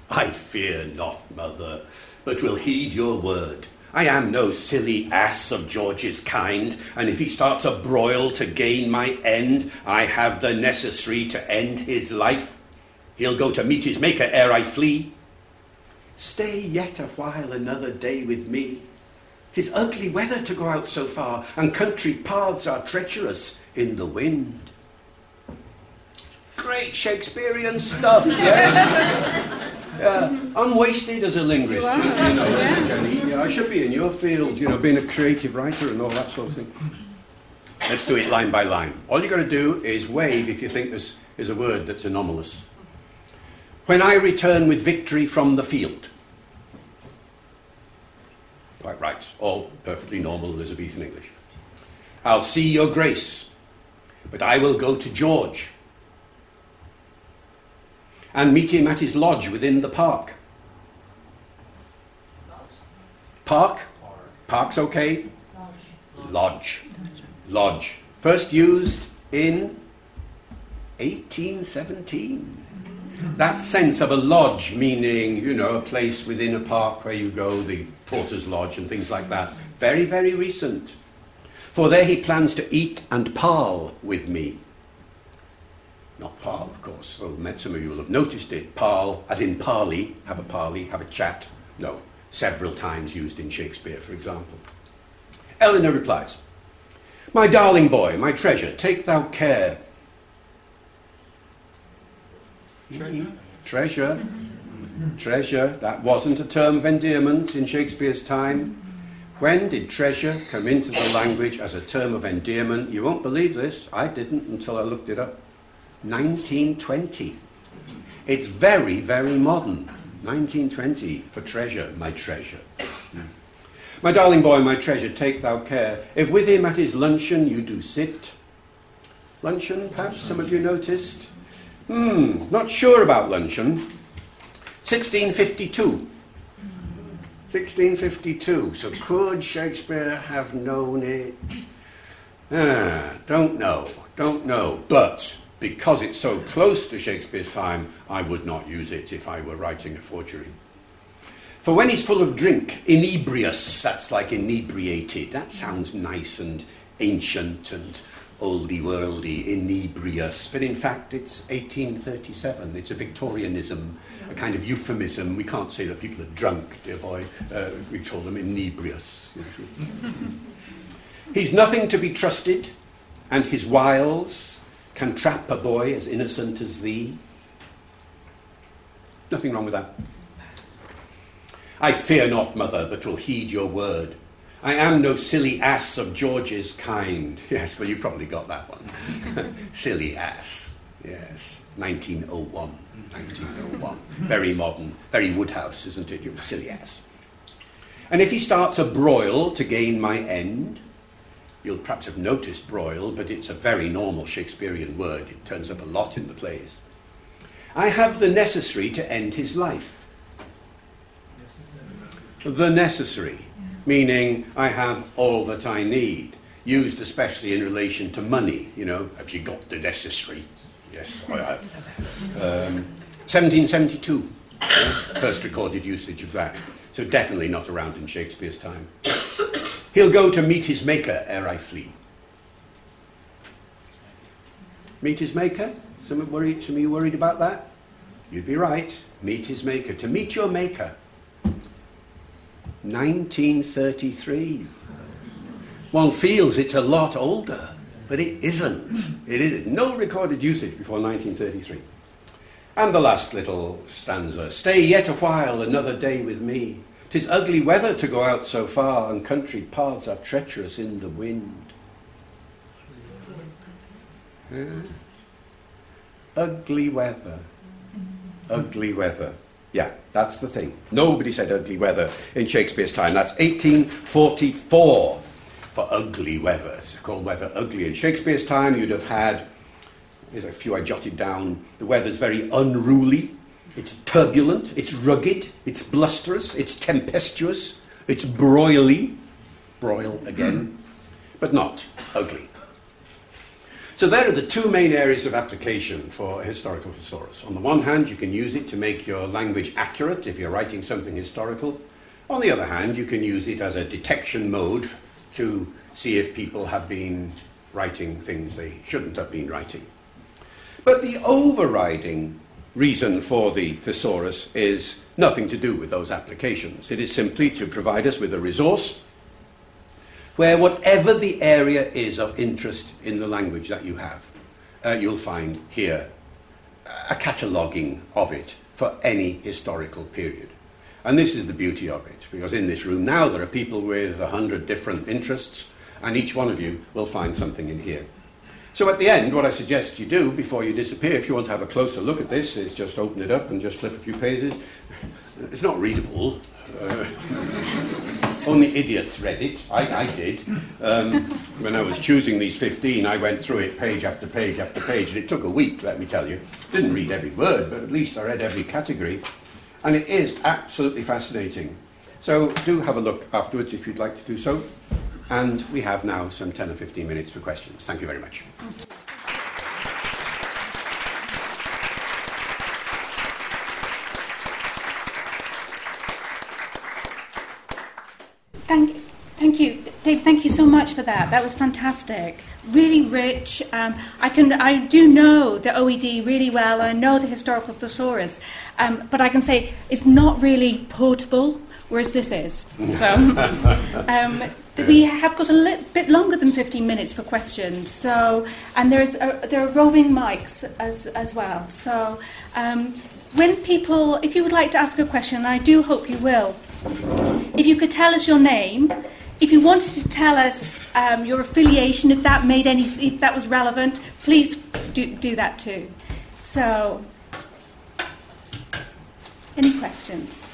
I fear not, mother, but will heed your word. I am no silly ass of George's kind, and if he starts a broil to gain my end, I have the necessary to end his life. He'll go to meet his maker ere I flee. Stay yet a while another day with me. Tis ugly weather to go out so far, and country paths are treacherous in the wind. Great Shakespearean stuff, yes? <laughs> Yeah, I'm wasted as a linguist. You, you know, yeah. yeah, I should be in your field, you know, being a creative writer and all that sort of thing. Let's do it line by line. All you've got to do is wave if you think this is a word that's anomalous. When I return with victory from the field. Quite right. All perfectly normal Elizabethan English. I'll see your grace, but I will go to George and meet him at his lodge within the park. Park? Park's okay. Lodge. Lodge. First used in 1817. That sense of a lodge, meaning, you know, a place within a park where you go, the porter's lodge and things like that. Very, very recent. For there he plans to eat and parle with me. Not parle, of course. Well, some of you will have noticed it. Parle, as in parley, have a parley, have a chat. No, several times used in Shakespeare, for example. Eleanor replies, My darling boy, my treasure, take thou care. Treasure? Treasure. Treasure. That wasn't a term of endearment in Shakespeare's time. When did treasure come into the language as a term of endearment? You won't believe this. I didn't until I looked it up. 1920. It's very, very modern. 1920 for treasure, my treasure. My darling boy, my treasure, take thou care. If with him at his luncheon you do sit. Luncheon, perhaps some of you noticed? Hmm, not sure about luncheon. 1652. 1652. So could Shakespeare have known it? Ah, don't know, don't know. But because it's so close to Shakespeare's time, I would not use it if I were writing a forgery. For when he's full of drink, inebrious, that's like inebriated. That sounds nice and ancient and oldie worldy, inebrious. But in fact, it's 1837. It's a Victorianism, a kind of euphemism. We can't say that people are drunk, dear boy. Uh, we call them inebrious. <laughs> He's nothing to be trusted, and his wiles can trap a boy as innocent as thee. Nothing wrong with that. I fear not, mother, but will heed your word. I am no silly ass of George's kind. <laughs> Yes, well, you probably got that one. <laughs> silly ass. Yes, 1901. 1901. Very modern, very Wodehouse, isn't it? You silly ass. And if he starts a broil to gain my end, you'll perhaps have noticed broil, but it's a very normal Shakespearean word. It turns up a lot in the plays. I have the necessary to end his life. The necessary, meaning I have all that I need, used especially in relation to money. You know, have you got the necessary? Yes, I have. Um, 1772, yeah, first recorded usage of that. So definitely not around in Shakespeare's time. He'll go to meet his maker ere I flee. Meet his maker? Some, worried, some of you worried about that? You'd be right. Meet his maker. To meet your maker. 1933. One feels it's a lot older, but it isn't. It is no recorded usage before 1933. And the last little stanza Stay yet a while, another day with me. Tis ugly weather to go out so far, and country paths are treacherous in the wind. Yeah. Ugly weather. Ugly weather. Yeah, that's the thing. Nobody said ugly weather in Shakespeare's time. That's 1844 for ugly weather. It's called weather ugly. In Shakespeare's time, you'd have had, there's a few I jotted down, the weather's very unruly, it's turbulent, it's rugged, it's blusterous, it's tempestuous, it's broily, broil again, hmm. but not ugly. So there are the two main areas of application for a historical thesaurus. On the one hand, you can use it to make your language accurate if you're writing something historical. On the other hand, you can use it as a detection mode to see if people have been writing things they shouldn't have been writing. But the overriding reason for the thesaurus is nothing to do with those applications. It is simply to provide us with a resource where whatever the area is of interest in the language that you have, uh, you'll find here a cataloguing of it for any historical period. And this is the beauty of it, because in this room now there are people with a hundred different interests, and each one of you will find something in here. So at the end, what I suggest you do before you disappear, if you want to have a closer look at this, is just open it up and just flip a few pages. It's not readable. Uh, only idiots read it. I, I did. Um, when I was choosing these 15, I went through it page after page after page, and it took a week, let me tell you. Didn't read every word, but at least I read every category. And it is absolutely fascinating. So do have a look afterwards if you'd like to do so. And we have now some 10 or 15 minutes for questions. Thank you very much. Thank, thank you, Dave. Thank you so much for that. That was fantastic. Really rich. Um, I can, I do know the OED really well. I know the historical thesaurus, um, but I can say it's not really portable, whereas this is. So, um, we have got a little bit longer than 15 minutes for questions. So, and there's a, there are roving mics as as well. So. Um, when people, if you would like to ask a question, I do hope you will, if you could tell us your name, if you wanted to tell us um, your affiliation, if that made any, if that was relevant, please do, do that too. So, any questions?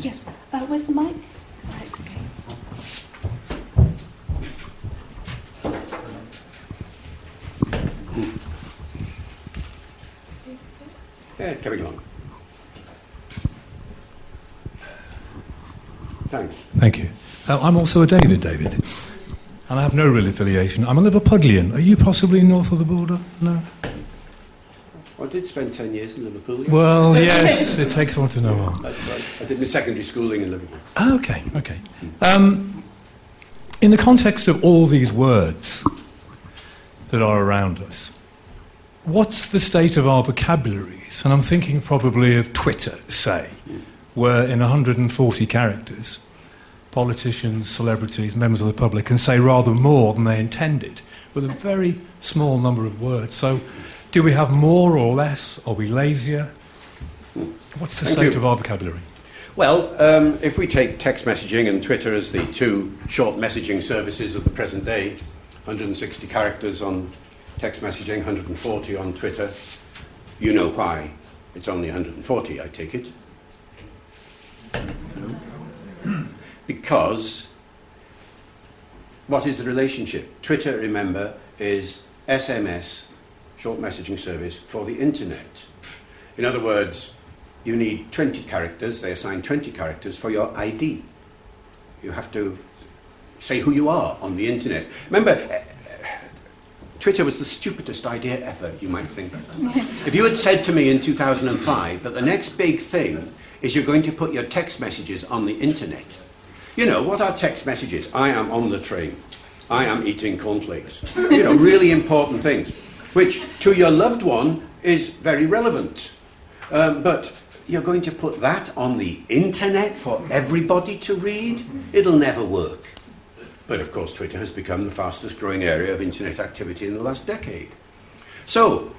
Yes. Uh, where's the mic? Right, okay. Yeah, coming along. Thanks. Thank you. Uh, I'm also a David, David. And I have no real affiliation. I'm a Liverpudlian. Are you possibly north of the border? No? I did spend 10 years in Liverpool. yeah. Well, <laughs> yes, it takes one to know one. That's right. I did my secondary schooling in Liverpool. Oh, okay, okay. Um, in the context of all these words that are around us, what's the state of our vocabularies? And I'm thinking probably of Twitter, say, where in 140 characters, politicians, celebrities, members of the public can say rather more than they intended with a very small number of words. So, do we have more or less? Are we lazier? What's the Thank state you. of our vocabulary? Well, um, if we take text messaging and Twitter as the two short messaging services of the present day, 160 characters on text messaging, 140 on Twitter. You know why. It's only 140, I take it. Because what is the relationship? Twitter, remember, is SMS, short messaging service, for the internet. In other words, you need 20 characters, they assign 20 characters for your ID. You have to say who you are on the internet. Remember, eh, Twitter was the stupidest idea ever, you might think. if you had said to me in 2005 that the next big thing is you're going to put your text messages on the internet, you know, what are text messages? I am on the train. I am eating cornflakes. You know, really important things, which to your loved one is very relevant. Um, but you're going to put that on the internet for everybody to read? It'll never work. But of course, Twitter has become the fastest growing area of internet activity in the last decade. So,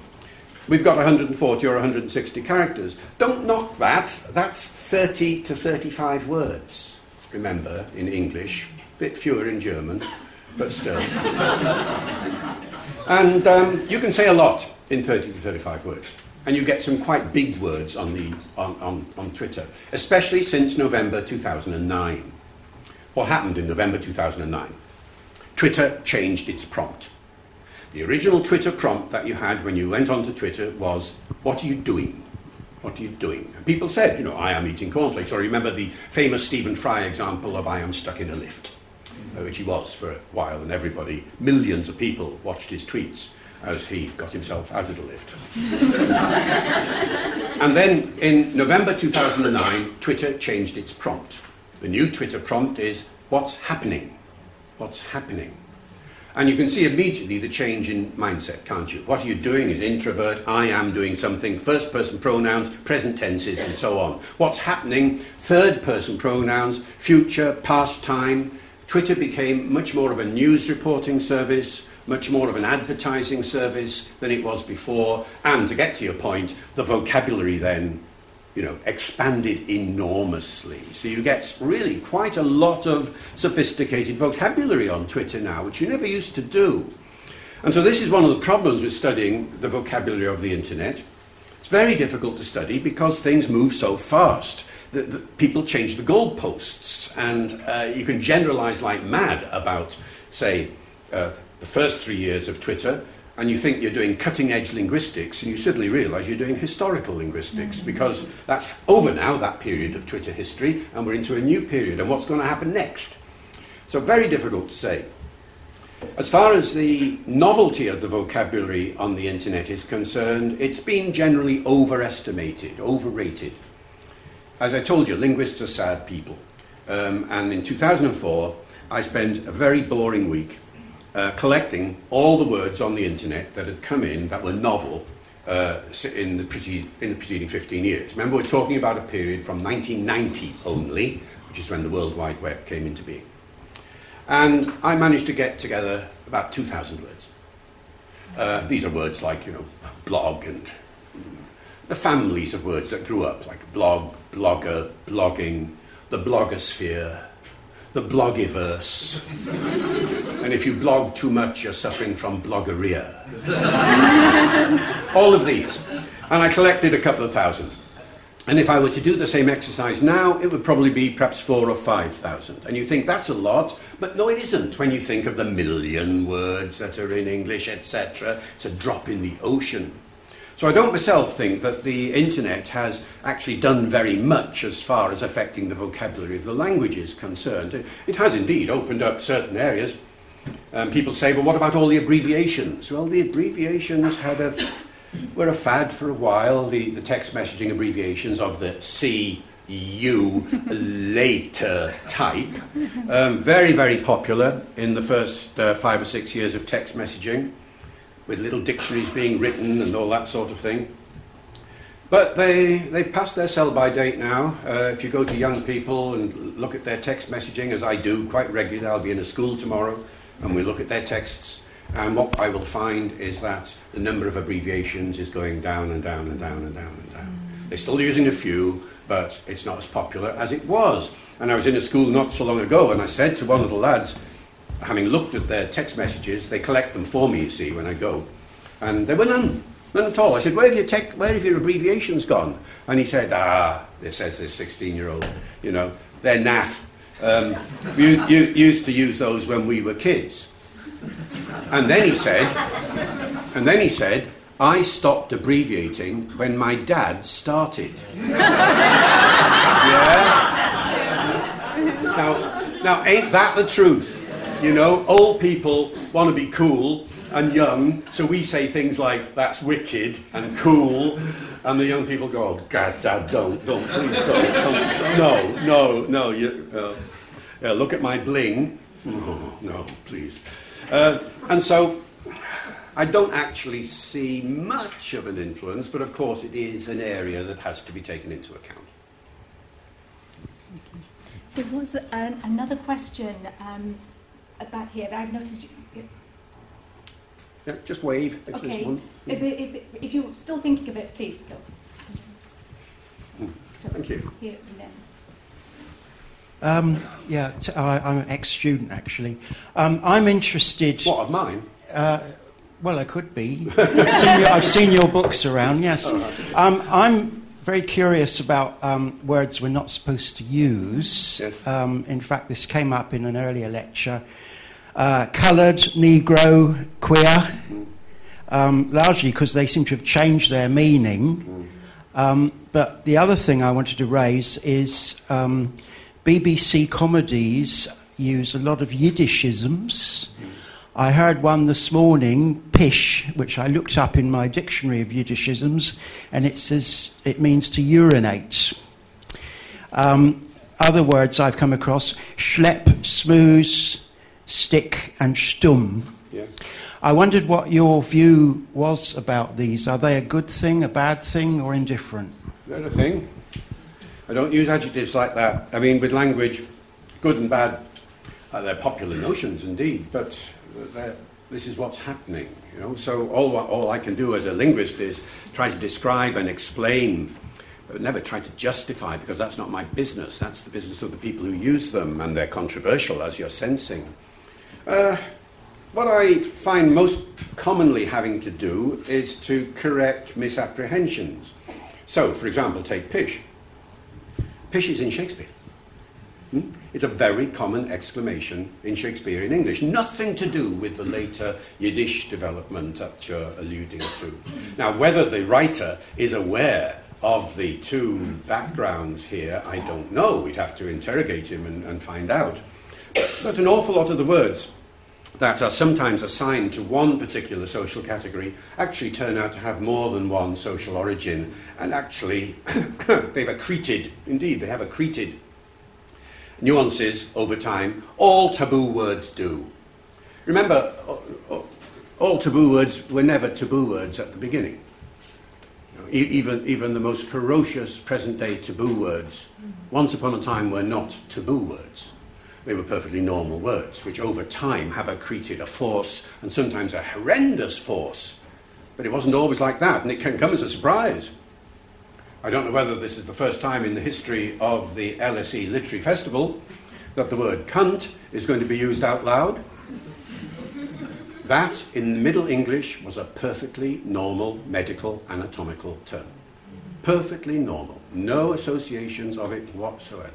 we've got 140 or 160 characters. Don't knock that. That's 30 to 35 words, remember, in English. A bit fewer in German, but still. and um, you can say a lot in 30 to 35 words. And you get some quite big words on, the, on, on, on Twitter, especially since November 2009. What happened in November 2009? Twitter changed its prompt. The original Twitter prompt that you had when you went onto Twitter was, What are you doing? What are you doing? And people said, You know, I am eating cornflakes. Or remember the famous Stephen Fry example of I am stuck in a lift, Uh, which he was for a while, and everybody, millions of people, watched his tweets as he got himself out of the lift. <laughs> and then in November 2009, Twitter changed its prompt. The new Twitter prompt is, What's happening? What's happening? And you can see immediately the change in mindset, can't you? What are you doing is introvert, I am doing something, first person pronouns, present tenses, and so on. What's happening? Third person pronouns, future, past time. Twitter became much more of a news reporting service, much more of an advertising service than it was before. And to get to your point, the vocabulary then you know, expanded enormously. So you get really quite a lot of sophisticated vocabulary on Twitter now, which you never used to do. And so this is one of the problems with studying the vocabulary of the internet. It's very difficult to study because things move so fast. The, the, people change the goalposts, and uh, you can generalize like mad about, say, uh, the first three years of Twitter, and you think you're doing cutting edge linguistics, and you suddenly realize you're doing historical linguistics mm-hmm. because that's over now, that period of Twitter history, and we're into a new period, and what's going to happen next? So, very difficult to say. As far as the novelty of the vocabulary on the internet is concerned, it's been generally overestimated, overrated. As I told you, linguists are sad people. Um, and in 2004, I spent a very boring week uh, collecting all the words on the internet that had come in that were novel uh, in, the pre- in the preceding 15 years. Remember, we're talking about a period from 1990 only, which is when the World Wide Web came into being. And I managed to get together about 2,000 words. Uh, these are words like, you know, blog and the families of words that grew up, like blog, blogger, blogging, the blogosphere, the blogiverse. <laughs> and if you blog too much, you're suffering from bloggeria. <laughs> All of these. And I collected a couple of thousand. And if I were to do the same exercise now, it would probably be perhaps four or five thousand. And you think that's a lot, but no, it isn't when you think of the million words that are in English, etc. It's a drop in the ocean. So I don't myself think that the internet has actually done very much as far as affecting the vocabulary of the language is concerned. It has indeed opened up certain areas. Um, people say, well, what about all the abbreviations? Well, the abbreviations had a, were a fad for a while, the, the text messaging abbreviations of the C, U, later type. Um, very, very popular in the first uh, five or six years of text messaging with little dictionaries being written and all that sort of thing. But they, they've passed their sell by date now. Uh, if you go to young people and look at their text messaging, as I do quite regularly, I'll be in a school tomorrow and we look at their texts. And what I will find is that the number of abbreviations is going down and down and down and down and down. Mm. They're still using a few, but it's not as popular as it was. And I was in a school not so long ago, and I said to one of the lads, having looked at their text messages, they collect them for me, you see, when I go. And there were none, none at all. I said, where have your, tech, where have your abbreviations gone? And he said, ah, this says this 16 year old, you know, they're naff. Um, you, you used to use those when we were kids. And then he said, and then he said, I stopped abbreviating when my dad started. <laughs> yeah? Now, now, ain't that the truth? You know, old people want to be cool and young, so we say things like, that's wicked and cool, and the young people go, oh, God, Dad, don't, don't, please don't. don't. No, no, no, you, uh, yeah, look at my bling. Oh, no, please. Uh, and so I don't actually see much of an influence, but of course it is an area that has to be taken into account. There was an, another question um, about here that I've noticed. You, yeah, just wave. If okay. If, if, if, you're still thinking of it, please go. Mm. So Thank you. Here and then. Um, yeah, t- I, am an ex-student actually. Um, I'm interested. What of mine? Uh, well, I could be. I've, seen your, I've, seen your, books around. Yes, um, I'm very curious about um, words we're not supposed to use. Yes. Um, in fact, this came up in an earlier lecture. Uh, coloured, Negro, queer. Um, largely because they seem to have changed their meaning. Mm. but the other thing I wanted to raise is BBC comedies use a lot of Yiddishisms. I heard one this morning, pish, which I looked up in my dictionary of Yiddishisms, and it says it means to urinate. Um, other words I've come across schlep, schmooze, shtick, and shtum. Yeah. I wondered what your view was about these. Are they a good thing, a bad thing, or indifferent? They're a thing. I don't use adjectives like that. I mean, with language, good and bad, uh, they're popular notions indeed, but this is what's happening. You know? So all, all I can do as a linguist is try to describe and explain, but never try to justify, because that's not my business. That's the business of the people who use them, and they're controversial, as you're sensing. Uh, what I find most commonly having to do is to correct misapprehensions. So, for example, take pish. Pish is in Shakespeare. Hmm? It's a very common exclamation in Shakespearean English. Nothing to do with the later Yiddish development that you're alluding to. Now, whether the writer is aware of the two backgrounds here, I don't know. We'd have to interrogate him and, and find out. But an awful lot of the words that are sometimes assigned to one particular social category actually turn out to have more than one social origin, and actually <coughs> they've accreted, indeed, they have accreted nuances over time. All taboo words do. Remember, uh, uh, all taboo words were never taboo words at the beginning. Even, even the most ferocious present day taboo words, once upon a time, were not taboo words. They were perfectly normal words, which over time have accreted a force, and sometimes a horrendous force. But it wasn't always like that, and it can come as a surprise. I don't know whether this is the first time in the history of the LSE Literary Festival that the word cunt is going to be used out loud. That, in Middle English, was a perfectly normal medical anatomical term. Perfectly normal. No associations of it whatsoever.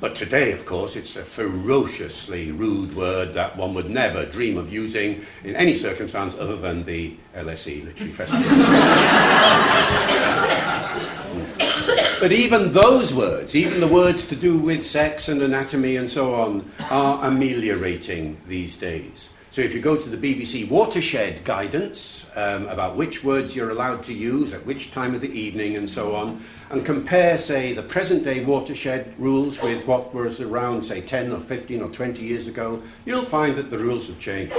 But today, of course, it's a ferociously rude word that one would never dream of using in any circumstance other than the LSE Literary Festival. <laughs> but even those words, even the words to do with sex and anatomy and so on, are ameliorating these days. So if you go to the BBC watershed guidance um, about which words you're allowed to use at which time of the evening and so on, and compare, say, the present day watershed rules with what was around, say, 10 or 15 or 20 years ago, you'll find that the rules have changed.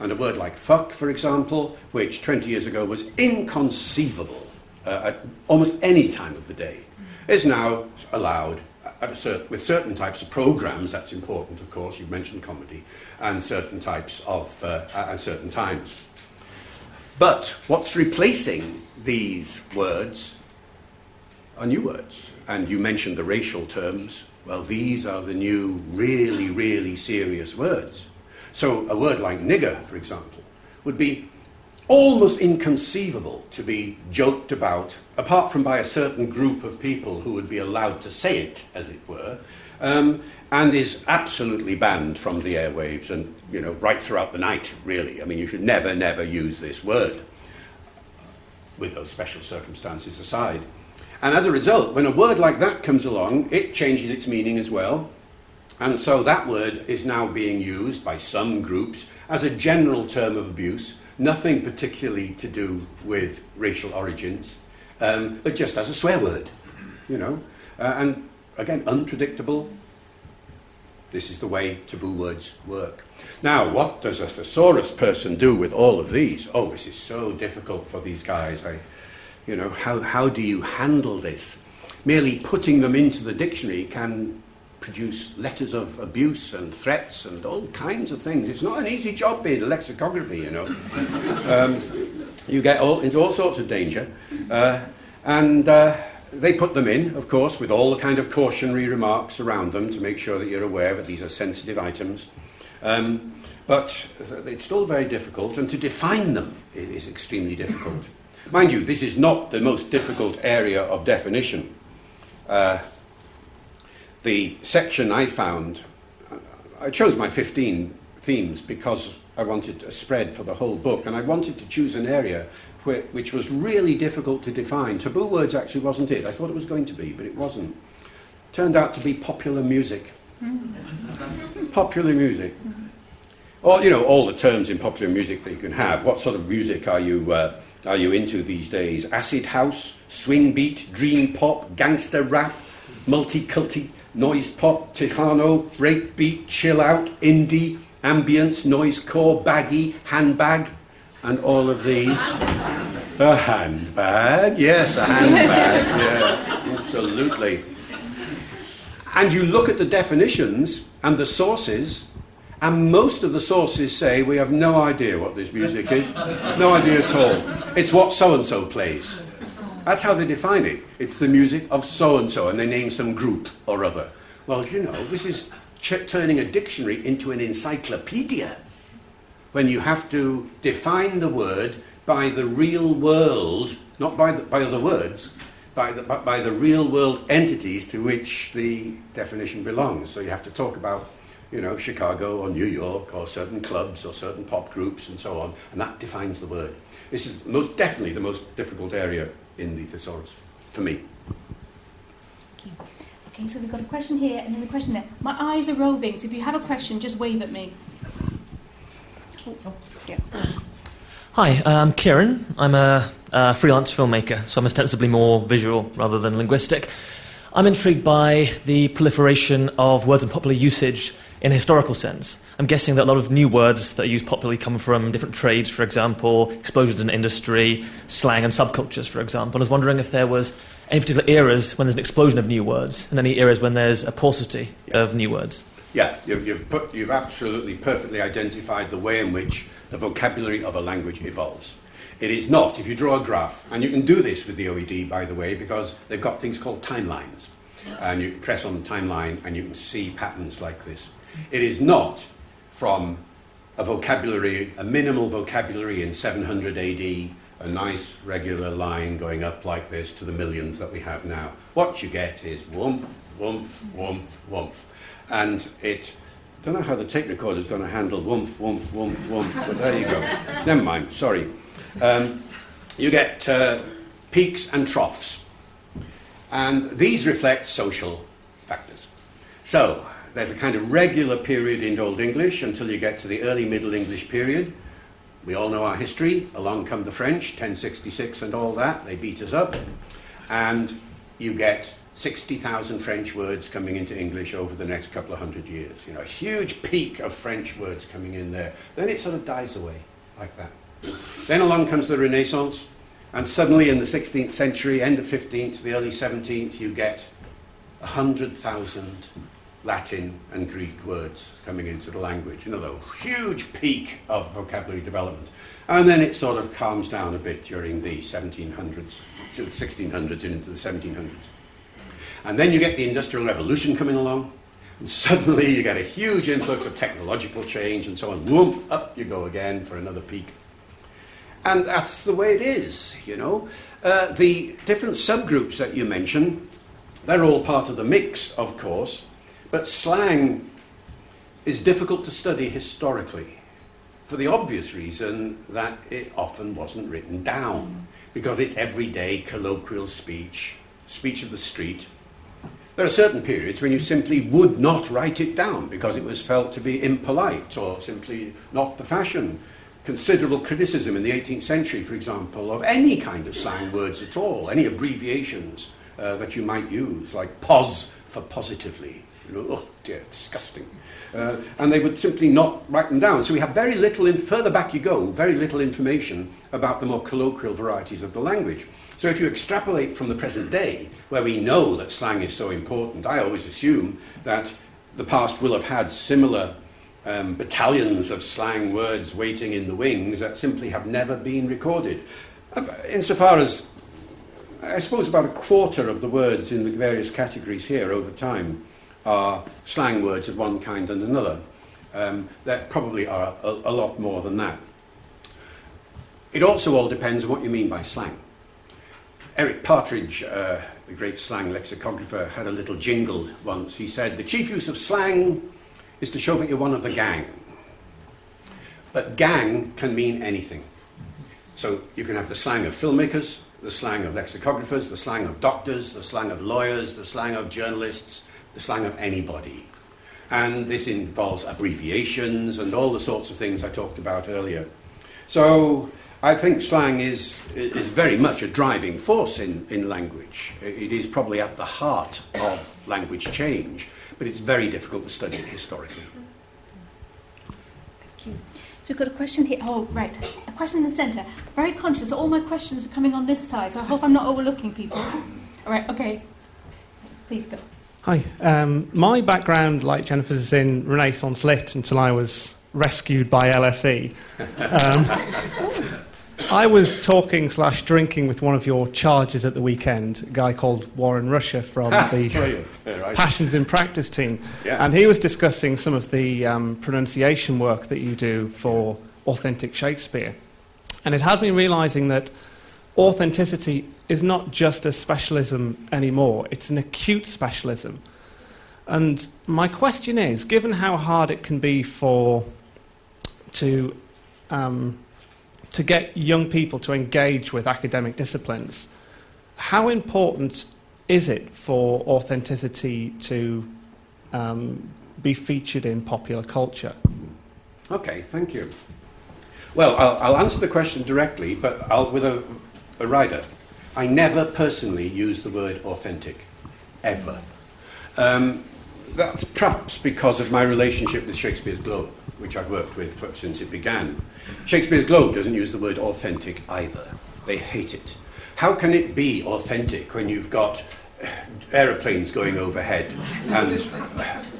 And a word like fuck, for example, which 20 years ago was inconceivable uh, at almost any time of the day, is now allowed cert- with certain types of programs. That's important, of course. You mentioned comedy, and certain types of uh, at certain times. But what's replacing these words are new words. And you mentioned the racial terms. Well, these are the new, really, really serious words. So a word like nigger, for example, would be almost inconceivable to be joked about, apart from by a certain group of people who would be allowed to say it, as it were, um, and is absolutely banned from the airwaves and, you know, right throughout the night, really. I mean, you should never, never use this word, with those special circumstances aside. And as a result, when a word like that comes along, it changes its meaning as well. And so that word is now being used by some groups as a general term of abuse nothing particularly to do with racial origins, um, but just as a swear word, you know. Uh, and again, unpredictable. This is the way taboo words work. Now, what does a thesaurus person do with all of these? Oh, this is so difficult for these guys. I, you know, how, how do you handle this? Merely putting them into the dictionary can produce letters of abuse and threats and all kinds of things. It's not an easy job being a lexicography, you know. <laughs> um, you get all, into all sorts of danger. Uh, and uh, they put them in, of course, with all the kind of cautionary remarks around them to make sure that you're aware that these are sensitive items. Um, but it's still very difficult, and to define them is extremely difficult. Mind you, this is not the most difficult area of definition. Uh, the section I found, I chose my 15 themes because I wanted a spread for the whole book, and I wanted to choose an area where, which was really difficult to define. Taboo words actually wasn't it. I thought it was going to be, but it wasn't. Turned out to be popular music. <laughs> popular music. Or, you know, all the terms in popular music that you can have. What sort of music are you, uh, are you into these days? Acid house, swing beat, dream pop, gangster rap, multi-culti, noise pop, Tejano, breakbeat, chill out, indie, ambience, noise core, baggy, handbag, and all of these. A handbag, yes, a handbag, <laughs> yeah, absolutely. And you look at the definitions and the sources, and most of the sources say we have no idea what this music is, no idea at all. It's what so and so plays. That's how they define it. It's the music of so and so, and they name some group or other. Well, you know, this is ch- turning a dictionary into an encyclopedia when you have to define the word by the real world, not by, the, by other words, by the, by the real world entities to which the definition belongs. So you have to talk about, you know, Chicago or New York or certain clubs or certain pop groups and so on, and that defines the word. This is most definitely the most difficult area in the thesaurus, for me. Thank you. Okay, so we've got a question here and then a question there. My eyes are roving, so if you have a question, just wave at me. Oh, oh yeah. Hi, I'm Kieran. I'm a, a freelance filmmaker, so I'm ostensibly more visual rather than linguistic. I'm intrigued by the proliferation of words in popular usage in a historical sense. I'm guessing that a lot of new words that are used popularly come from different trades, for example, explosions in industry, slang and subcultures, for example. I was wondering if there was any particular eras when there's an explosion of new words and any eras when there's a paucity yeah. of new words. Yeah, you've, you've, put, you've absolutely perfectly identified the way in which the vocabulary of a language evolves. It is not, if you draw a graph, and you can do this with the OED, by the way, because they've got things called timelines. And you press on the timeline and you can see patterns like this. It is not from a vocabulary, a minimal vocabulary in 700 AD, a nice regular line going up like this to the millions that we have now. What you get is woomph, woomph, woomph, woomph. And it, I don't know how the tape recorder is going to handle woomph, woomph, woomph, woomph, but there you go. <laughs> Never mind, sorry. Um, you get uh, peaks and troughs. And these reflect social factors. So, there's a kind of regular period in Old English until you get to the early Middle English period. We all know our history. Along come the French, 1066 and all that. They beat us up. And you get 60,000 French words coming into English over the next couple of hundred years. You know, a huge peak of French words coming in there. Then it sort of dies away like that. Then along comes the Renaissance, and suddenly in the 16th century, end of 15th, the early 17th, you get 100,000 Latin and Greek words coming into the language. The huge peak of vocabulary development. And then it sort of calms down a bit during the 1700s, to the 1600s and into the 1700s. And then you get the Industrial Revolution coming along, And suddenly you get a huge influx of technological change and so on. Woof, up you go again for another peak. And that's the way it is, you know. Uh, the different subgroups that you mention, they're all part of the mix, of course, but slang is difficult to study historically for the obvious reason that it often wasn't written down because it's everyday colloquial speech, speech of the street. There are certain periods when you simply would not write it down because it was felt to be impolite or simply not the fashion. Considerable criticism in the 18th century, for example, of any kind of slang words at all, any abbreviations uh, that you might use, like pos for positively. Oh dear, disgusting. Uh, and they would simply not write them down. So we have very little, in, further back you go, very little information about the more colloquial varieties of the language. So if you extrapolate from the present day, where we know that slang is so important, I always assume that the past will have had similar um, battalions of slang words waiting in the wings that simply have never been recorded. Insofar as, I suppose, about a quarter of the words in the various categories here over time are slang words of one kind and another. Um, there probably are a, a, lot more than that. It also all depends on what you mean by slang. Eric Partridge, uh, the great slang lexicographer, had a little jingle once. He said, The chief use of slang is to show that you're one of the gang. But gang can mean anything. So you can have the slang of filmmakers, the slang of lexicographers, the slang of doctors, the slang of lawyers, the slang of journalists, the slang of anybody. And this involves abbreviations and all the sorts of things I talked about earlier. So I think slang is, is very much a driving force in, in language. It is probably at the heart of language change, but it's very difficult to study it historically. Thank you. So we've got a question here. Oh, right. A question in the centre. Very conscious all my questions are coming on this side, so I hope I'm not overlooking people. All right, okay. Please go. Hi. Um, my background, like Jennifer's, is in Renaissance Lit until I was rescued by LSE. Um, <laughs> I was talking slash drinking with one of your charges at the weekend, a guy called Warren Rusher from <laughs> the Passions in Practice team. Yeah. And he was discussing some of the um, pronunciation work that you do for authentic Shakespeare. And it had me realizing that authenticity is not just a specialism anymore, it's an acute specialism. And my question is given how hard it can be for to, um, to get young people to engage with academic disciplines, how important is it for authenticity to um, be featured in popular culture? Okay, thank you. Well, I'll, I'll answer the question directly, but I'll, with a a writer, I never personally use the word authentic, ever. Um, that's perhaps because of my relationship with Shakespeare's Globe, which I've worked with for, since it began. Shakespeare's Globe doesn't use the word authentic either. They hate it. How can it be authentic when you've got aeroplanes going overhead and,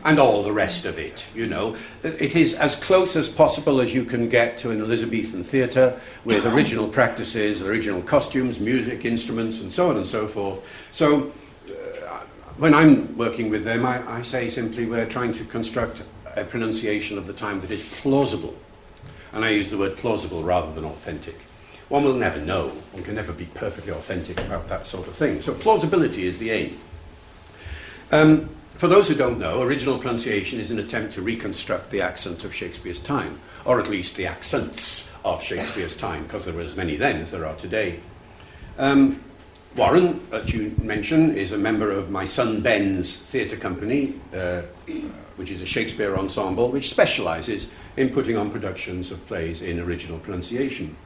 and all the rest of it, you know. It is as close as possible as you can get to an Elizabethan theatre with original practices, original costumes, music, instruments, and so on and so forth. So uh, when I'm working with them, I, I say simply we're trying to construct a pronunciation of the time that is plausible. And I use the word plausible rather than authentic one will never know. One can never be perfectly authentic about that sort of thing. So plausibility is the aim. Um, for those who don't know, original pronunciation is an attempt to reconstruct the accent of Shakespeare's time, or at least the accents of Shakespeare's time, because there were as many then as there are today. Um, Warren, that you mentioned, is a member of my son Ben's theatre company, uh, which is a Shakespeare ensemble, which specialises in putting on productions of plays in original pronunciation.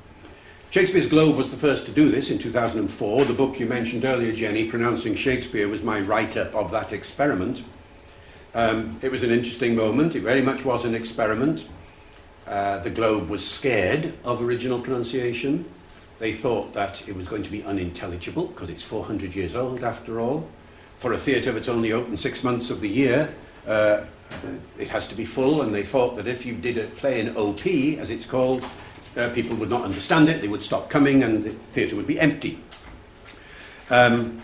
Shakespeare's Globe was the first to do this in 2004. The book you mentioned earlier, Jenny, Pronouncing Shakespeare, was my write up of that experiment. Um, it was an interesting moment. It very much was an experiment. Uh, the Globe was scared of original pronunciation. They thought that it was going to be unintelligible because it's 400 years old after all. For a theatre that's only open six months of the year, uh, it has to be full, and they thought that if you did a play in OP, as it's called, uh, people would not understand it, they would stop coming, and the theatre would be empty. Um,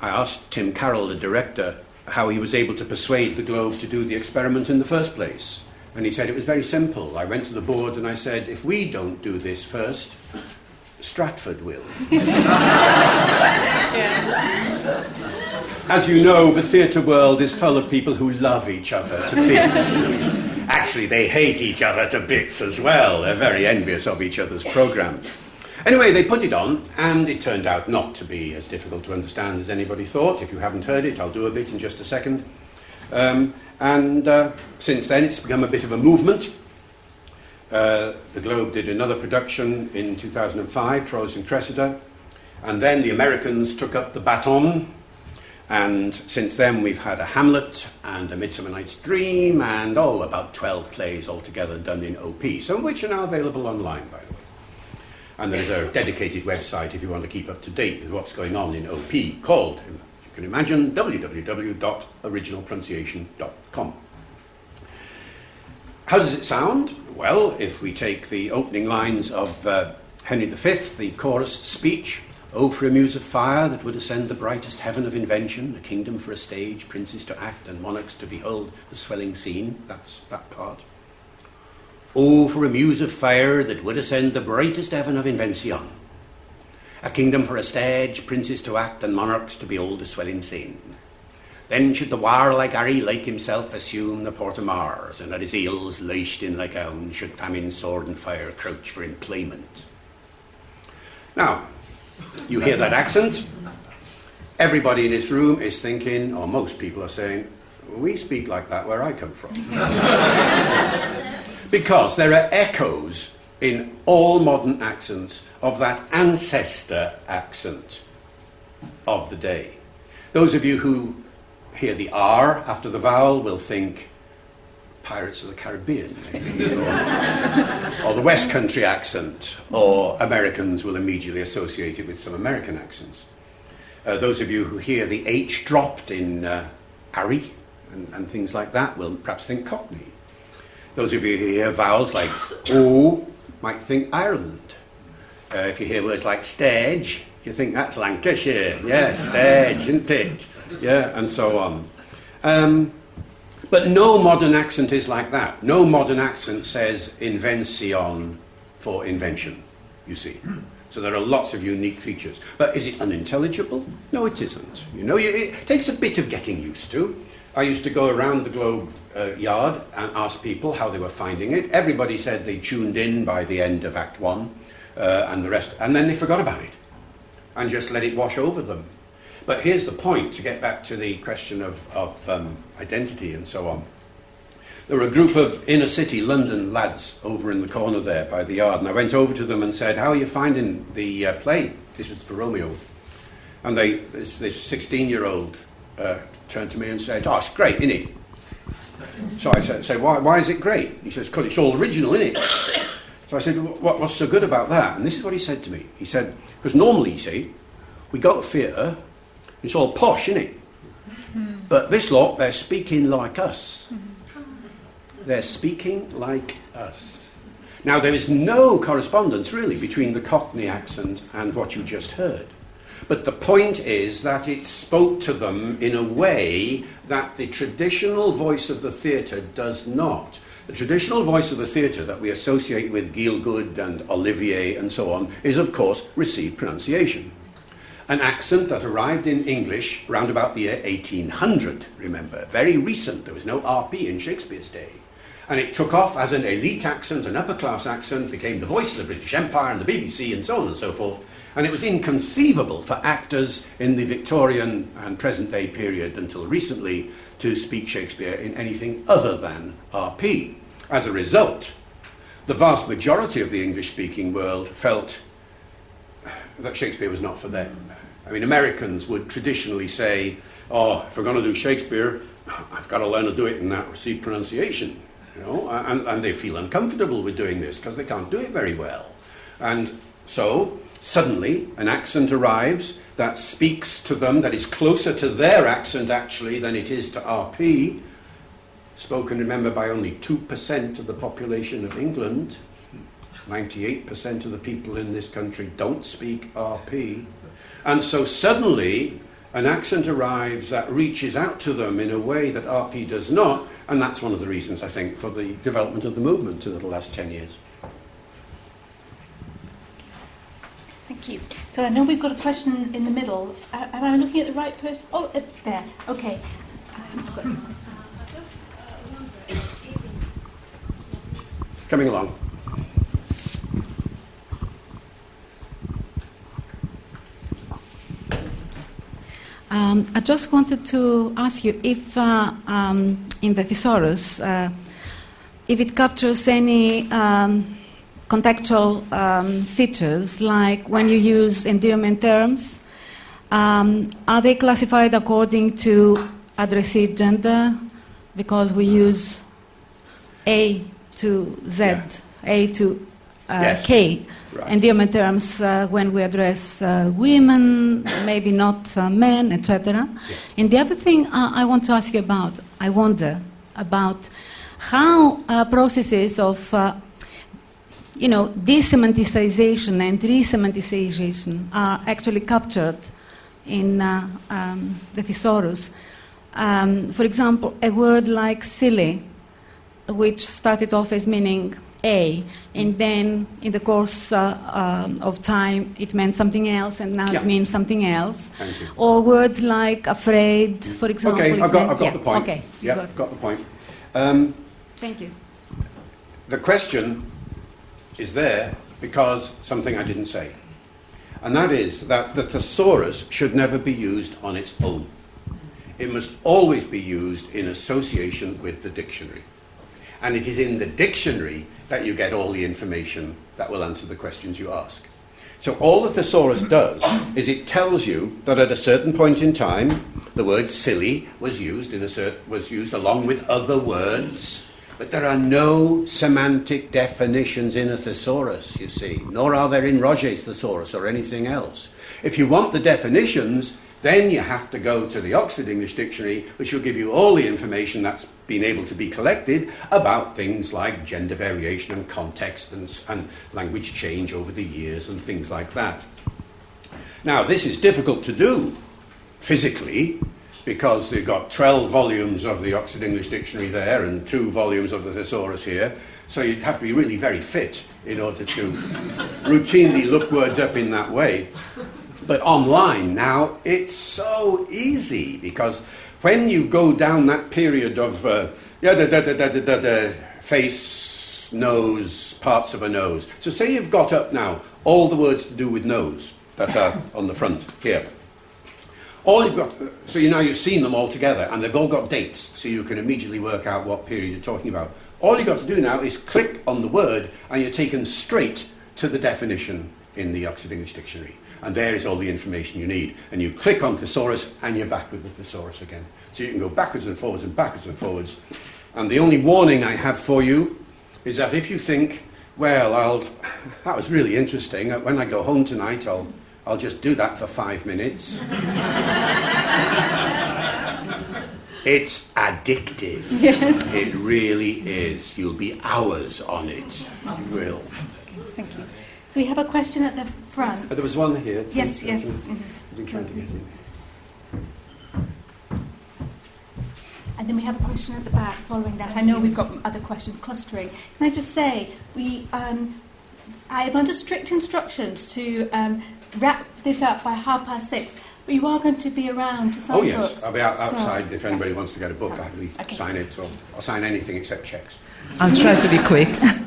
I asked Tim Carroll, the director, how he was able to persuade the Globe to do the experiment in the first place. And he said it was very simple. I went to the board and I said, if we don't do this first, Stratford will. <laughs> As you know, the theatre world is full of people who love each other to bits. <laughs> Actually, they hate each other to bits as well. They're very envious of each other's programmes. Anyway, they put it on, and it turned out not to be as difficult to understand as anybody thought. If you haven't heard it, I'll do a bit in just a second. Um, and uh, since then, it's become a bit of a movement. Uh, the Globe did another production in 2005, Troilus and Cressida, and then the Americans took up the baton and since then, we've had a Hamlet and a Midsummer Night's Dream, and oh, about 12 plays altogether done in OP, some of which are now available online, by the way. And there is a dedicated website if you want to keep up to date with what's going on in OP called, you can imagine, www.originalpronunciation.com. How does it sound? Well, if we take the opening lines of uh, Henry V, the chorus speech, Oh, for a muse of fire that would ascend the brightest heaven of invention, a kingdom for a stage, princes to act, and monarchs to behold the swelling scene. That's that part. Oh, for a muse of fire that would ascend the brightest heaven of invention, a kingdom for a stage, princes to act, and monarchs to behold the swelling scene. Then should the warlike Harry, like himself, assume the port of Mars, and at his heels, lashed in like own, should famine, sword, and fire crouch for employment. Now, you hear that accent. Everybody in this room is thinking, or most people are saying, we speak like that where I come from. <laughs> because there are echoes in all modern accents of that ancestor accent of the day. Those of you who hear the R after the vowel will think Pirates of the Caribbean, or, <laughs> or, the West Country accent, or Americans will immediately associate it with some American accents. Uh, those of you who hear the H dropped in uh, Harry and, and, things like that will perhaps think Cockney. Those of you who hear vowels like <coughs> O might think Ireland. Uh, if you hear words like stage, you think that's Lancashire. Yeah, stage, isn't it? Yeah, and so on. Um, but no modern accent is like that. No modern accent says invention for invention, you see. So there are lots of unique features. But is it unintelligible? No, it isn't. You know, it takes a bit of getting used to. I used to go around the Globe uh, yard and ask people how they were finding it. Everybody said they tuned in by the end of Act One, uh, and the rest, and then they forgot about it and just let it wash over them. But here's the point to get back to the question of, of um, identity and so on. There were a group of inner city London lads over in the corner there by the yard, and I went over to them and said, How are you finding the uh, play? This was for Romeo. And they, this 16 year old uh, turned to me and said, Oh, it's great, isn't it? So I said, say, why, why is it great? He says, Because it's all original, isn't it? So I said, what, What's so good about that? And this is what he said to me. He said, Because normally, you see, we go to theatre it's all posh, isn't it? Mm. But this lot, they're speaking like us. They're speaking like us. Now, there is no correspondence really between the Cockney accent and what you just heard. But the point is that it spoke to them in a way that the traditional voice of the theatre does not. The traditional voice of the theatre that we associate with Gielgud and Olivier and so on is, of course, received pronunciation an accent that arrived in English round about the year 1800, remember. Very recent. There was no RP in Shakespeare's day. And it took off as an elite accent, an upper class accent, became the voice of the British Empire and the BBC and so on and so forth. And it was inconceivable for actors in the Victorian and present day period until recently to speak Shakespeare in anything other than RP. As a result, the vast majority of the English speaking world felt that Shakespeare was not for them. I mean, Americans would traditionally say, oh, if we're going to do Shakespeare, I've got to learn to do it in that received pronunciation. You know, and, and they feel uncomfortable with doing this because they can't do it very well. And so, suddenly, an accent arrives that speaks to them, that is closer to their accent actually than it is to RP, spoken, remember, by only 2% of the population of England. 98% of the people in this country don't speak RP. And so suddenly, an accent arrives that reaches out to them in a way that RP does not, and that's one of the reasons, I think, for the development of the movement over the last 10 years. Thank you. So I know we've got a question in the middle. Uh, am I looking at the right person? Oh, uh, there. Okay. Coming along. Um, I just wanted to ask you if uh, um, in the thesaurus, uh, if it captures any um, contextual um, features, like when you use endearment terms, um, are they classified according to addressee gender? Because we use A to Z, Yeah. A to Yes. K Right. endearment terms uh, when we address uh, women, maybe not uh, men, etc. And the other thing uh, I want to ask you about, I wonder about how uh, processes of, uh, you know, desemanticization and resemanticization are actually captured in uh, um, the thesaurus. Um, for example, a word like silly, which started off as meaning a, and then in the course uh, um, of time it meant something else, and now Yeah. it means something else. Or words like afraid, for example. Okay, I've got, I've got yeah, the point. Okay, yeah, got got the point. Um, Thank you. the question is there because something I didn't say. And that is that the thesaurus should never be used on its own. It must always be used in association with the dictionary. And it is in the dictionary that you get all the information that will answer the questions you ask. So all the thesaurus does is it tells you that at a certain point in time, the word silly was used in a cert- was used along with other words, but there are no semantic definitions in a thesaurus, you see, nor are there in Roget's thesaurus or anything else. If you want the definitions, then you have to go to the Oxford English Dictionary, which will give you all the information that's been able to be collected about things like gender variation and context and, and language change over the years and things like that. Now, this is difficult to do physically because they've got 12 volumes of the Oxford English Dictionary there and two volumes of the thesaurus here. So you'd have to be really very fit in order to <laughs> routinely look words up in that way. But online now, it's so easy because when you go down that period of uh, yeah, da, da, da, da, da, da, da, face, nose, parts of a nose. So say you've got up now all the words to do with nose that are <laughs> on the front here. All you've got, so you now you've seen them all together, and they've all got dates, so you can immediately work out what period you're talking about. All you've got to do now is click on the word, and you're taken straight to the definition in the Oxford English Dictionary. And there is all the information you need. And you click on thesaurus, and you're back with the thesaurus again. So you can go backwards and forwards and backwards and forwards. And the only warning I have for you is that if you think, well, I'll, <laughs> that was really interesting. Uh, when I go home tonight, I'll, I'll just do that for five minutes. <laughs> It's addictive. Yes. It really is. You'll be hours on it. You will. Thank you. So we have a question at the front. Uh, There was one here. too. Yes, yes. I've mhm. been trying to get in. And then we have a question at the back following that. I know we've got other questions clustering. Can I just say, we, um, I am under strict instructions to um, wrap this up by half past six. But you are going to be around to sign Oh, yes. books. I'll be out, So- outside if anybody wants to get a book. I'll Okay. sign it, or I'll sign anything except checks. I'll try to be quick. <laughs>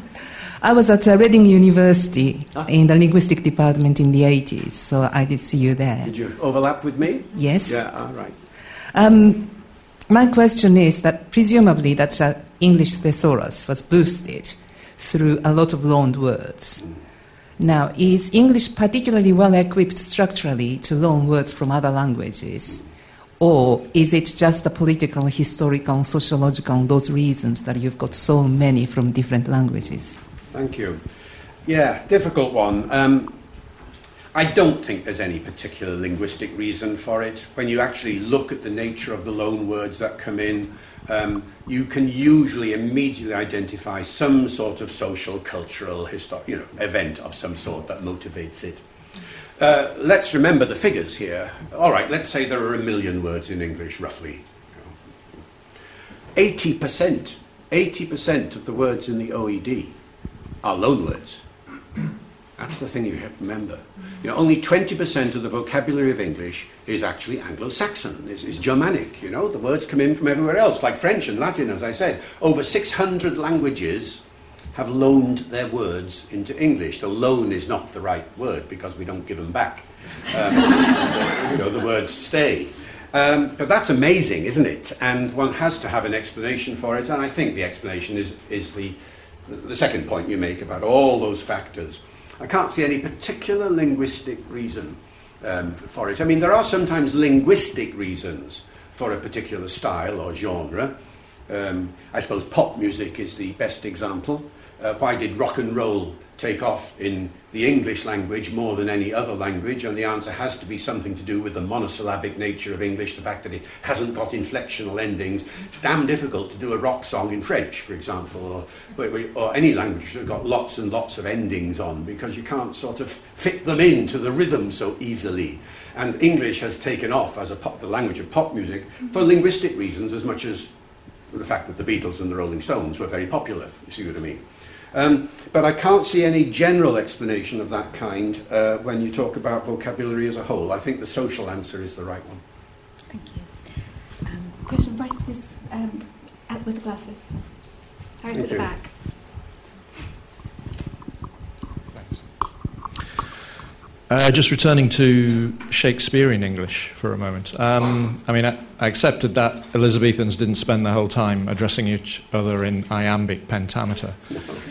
I was at uh, Reading University Ah. in the linguistic department in the 80s, so I did see you there. Did you overlap with me? Yes. Yeah, all right. Um, my question is that presumably that uh, English thesaurus was boosted through a lot of loaned words. Now, is English particularly well equipped structurally to loan words from other languages? Or is it just the political, historical, sociological, those reasons that you've got so many from different languages? Thank you. Yeah, difficult one. Um, I don't think there's any particular linguistic reason for it. When you actually look at the nature of the loan words that come in, um, you can usually immediately identify some sort of social, cultural, histor- you know, event of some sort that motivates it. Uh, let's remember the figures here. All right, let's say there are a million words in English, roughly. 80%, 80% of the words in the OED are loanwords. That's the thing you have to remember. You know, only 20% of the vocabulary of English is actually Anglo-Saxon, is, is Germanic. You know, the words come in from everywhere else, like French and Latin, as I said. Over 600 languages have loaned their words into English, though loan is not the right word because we don't give them back. Um, the, <laughs> you know, the words stay. Um, but that's amazing, isn't it? And one has to have an explanation for it, and I think the explanation is, is the, the second point you make about all those factors. I can't see any particular linguistic reason um, for it. I mean, there are sometimes linguistic reasons for a particular style or genre. Um, I suppose pop music is the best example. Uh, why did rock and roll take off in the English language more than any other language? And the answer has to be something to do with the monosyllabic nature of English, the fact that it hasn't got inflectional endings. It's damn difficult to do a rock song in French, for example, or, or any language that's got lots and lots of endings on because you can't sort of fit them into the rhythm so easily. And English has taken off as a pop, the language of pop music for linguistic reasons as much as the fact that the Beatles and the Rolling Stones were very popular, you see what I mean. Um, but I can't see any general explanation of that kind uh, when you talk about vocabulary as a whole. I think the social answer is the right one. Thank you. Um, question right this um, with the glasses. Harry at the back. Uh, just returning to Shakespearean English for a moment. Um, I mean, I, I, accepted that Elizabethans didn't spend the whole time addressing each other in iambic pentameter.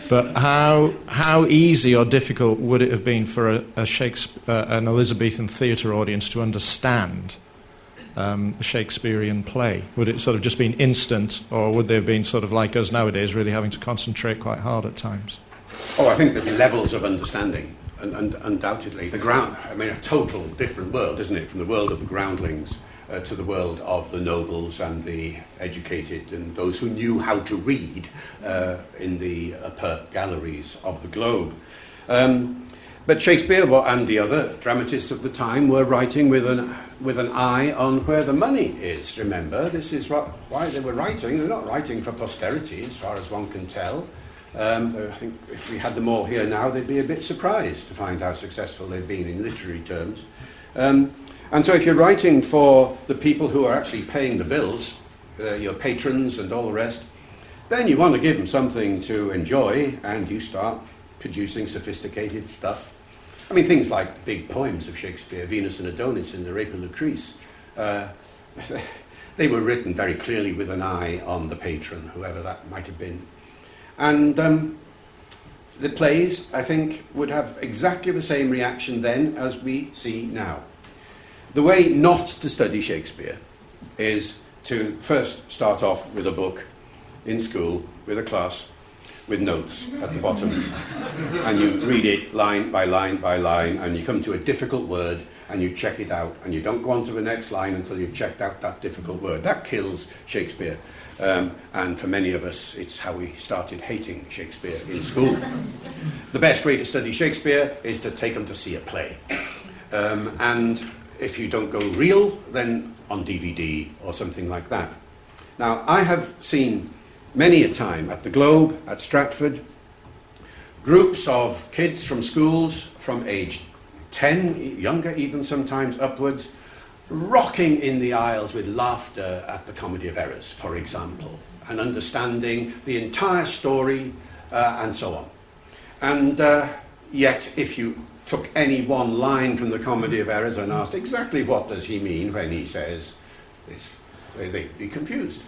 But how, how easy or difficult would it have been for a, a Shakespeare, uh, an Elizabethan theatre audience to understand um, the Shakespearean play? Would it sort of just been instant, or would they have been sort of like us nowadays, really having to concentrate quite hard at times? Oh, I think the levels of understanding and, and, undoubtedly the ground. I mean, a total different world, isn't it, from the world of the groundlings uh, to the world of the nobles and the educated and those who knew how to read uh, in the upper galleries of the globe. Um, but Shakespeare and the other dramatists of the time were writing with an, with an eye on where the money is. Remember, this is what, why they were writing. They're not writing for posterity, as far as one can tell. Um, I think if we had them all here now, they'd be a bit surprised to find how successful they've been in literary terms. Um, and so, if you're writing for the people who are actually paying the bills, uh, your patrons and all the rest, then you want to give them something to enjoy, and you start producing sophisticated stuff. I mean, things like the big poems of Shakespeare, Venus and Adonis and The Rape of Lucrece, uh, <laughs> they were written very clearly with an eye on the patron, whoever that might have been. And um, the plays, I think, would have exactly the same reaction then as we see now. The way not to study Shakespeare is to first start off with a book in school with a class with notes at the bottom. and you read it line by line by line, and you come to a difficult word and you check it out, and you don't go on to the next line until you've checked out that difficult word. That kills Shakespeare. Um, and for many of us, it's how we started hating Shakespeare in school. the best way to study Shakespeare is to take them to see a play. Um, and if you don't go real, then on DVD or something like that. Now, I have seen many a time at the Globe, at Stratford, groups of kids from schools from age 10, younger even sometimes upwards, rocking in the aisles with laughter at the Comedy of Errors, for example, and understanding the entire story uh, and so on. And uh, yet, if you took any one line from the Comedy of Errors and asked exactly what does he mean when he says this, they'd be confused.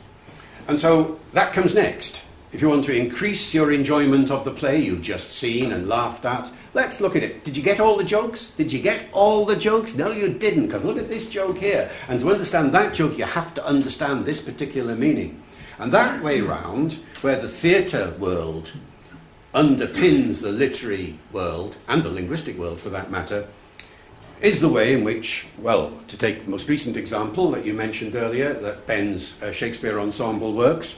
And so that comes next. If you want to increase your enjoyment of the play you've just seen and laughed at, let's look at it. Did you get all the jokes? Did you get all the jokes? No, you didn't, because look at this joke here. And to understand that joke, you have to understand this particular meaning. And that way round, where the theatre world underpins the literary world, and the linguistic world for that matter, is the way in which, well, to take the most recent example that you mentioned earlier, that Ben's uh, Shakespeare ensemble works.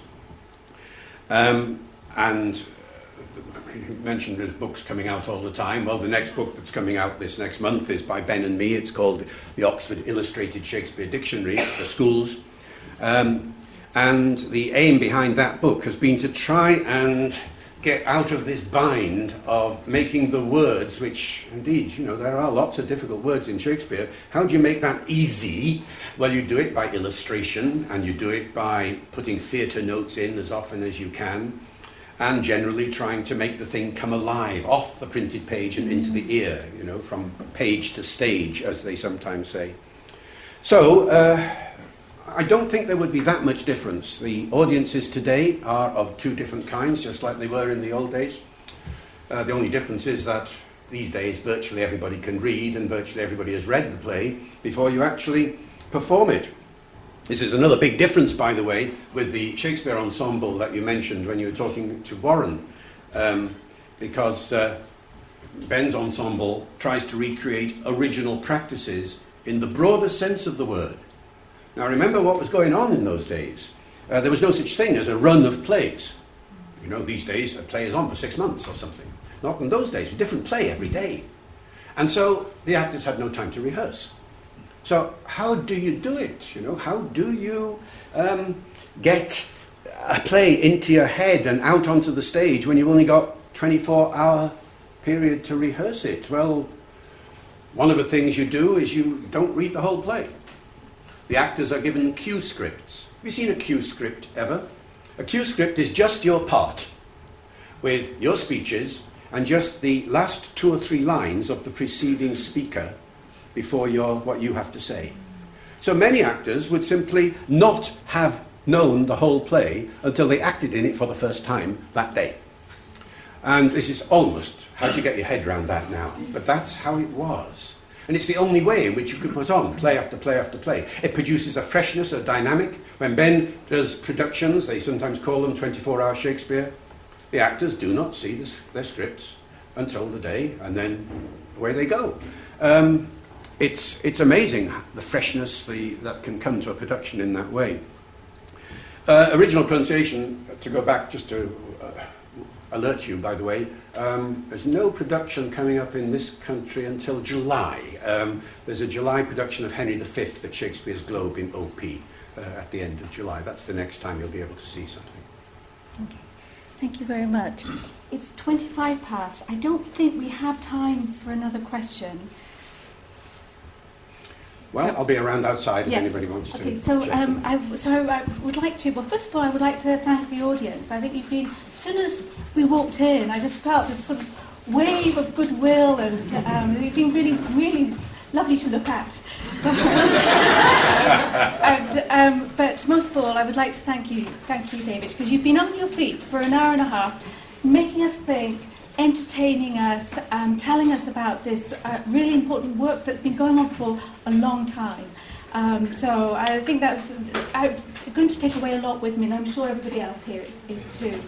Um, and you mentioned there's books coming out all the time. Well, the next book that's coming out this next month is by Ben and me. It's called the Oxford Illustrated Shakespeare Dictionary for schools. Um, and the aim behind that book has been to try and get out of this bind of making the words, which indeed, you know, there are lots of difficult words in Shakespeare. How do you make that easy? Well, you do it by illustration and you do it by putting theatre notes in as often as you can and generally trying to make the thing come alive off the printed page and into the ear, you know, from page to stage, as they sometimes say. So, uh, I don't think there would be that much difference. The audiences today are of two different kinds, just like they were in the old days. Uh, the only difference is that these days virtually everybody can read and virtually everybody has read the play before you actually perform it. This is another big difference, by the way, with the Shakespeare ensemble that you mentioned when you were talking to Warren, um, because uh, Ben's ensemble tries to recreate original practices in the broader sense of the word. Now, remember what was going on in those days. Uh, there was no such thing as a run of plays. You know, these days a play is on for six months or something. Not in those days, a different play every day. And so the actors had no time to rehearse. So, how do you do it? You know, how do you um, get a play into your head and out onto the stage when you've only got 24 hour period to rehearse it? Well, one of the things you do is you don't read the whole play. The actors are given cue scripts. Have you seen a cue script ever? A cue script is just your part with your speeches and just the last two or three lines of the preceding speaker before your, what you have to say. So many actors would simply not have known the whole play until they acted in it for the first time that day. And this is almost how do you get your head around that now? But that's how it was. And it's the only way in which you could put on play after play after play. It produces a freshness, a dynamic. When Ben does productions, they sometimes call them 24 hour Shakespeare, the actors do not see this, their scripts until the day, and then away they go. Um, it's, it's amazing the freshness the, that can come to a production in that way. Uh, original pronunciation, to go back just to uh, alert you, by the way, um, there's no production coming up in this country until July. Um, there's a July production of Henry V at Shakespeare's Globe in OP uh, at the end of July. That's the next time you'll be able to see something. Okay. Thank you very much. It's 25 past. I don't think we have time for another question. Well, I'll be around outside if yes. anybody wants okay, to. so um, I, so I would like to. Well, first of all, I would like to thank the audience. I think you've been. As soon as we walked in, I just felt this sort of wave of goodwill, and um, you've been really, really lovely to look at. <laughs> and, um, but most of all, I would like to thank you, thank you, David, because you've been on your feet for an hour and a half, making us think entertaining us, um, telling us about this uh, really important work that's been going on for a long time. Um, so I think that's I'm going to take away a lot with me, and I'm sure everybody else here is too.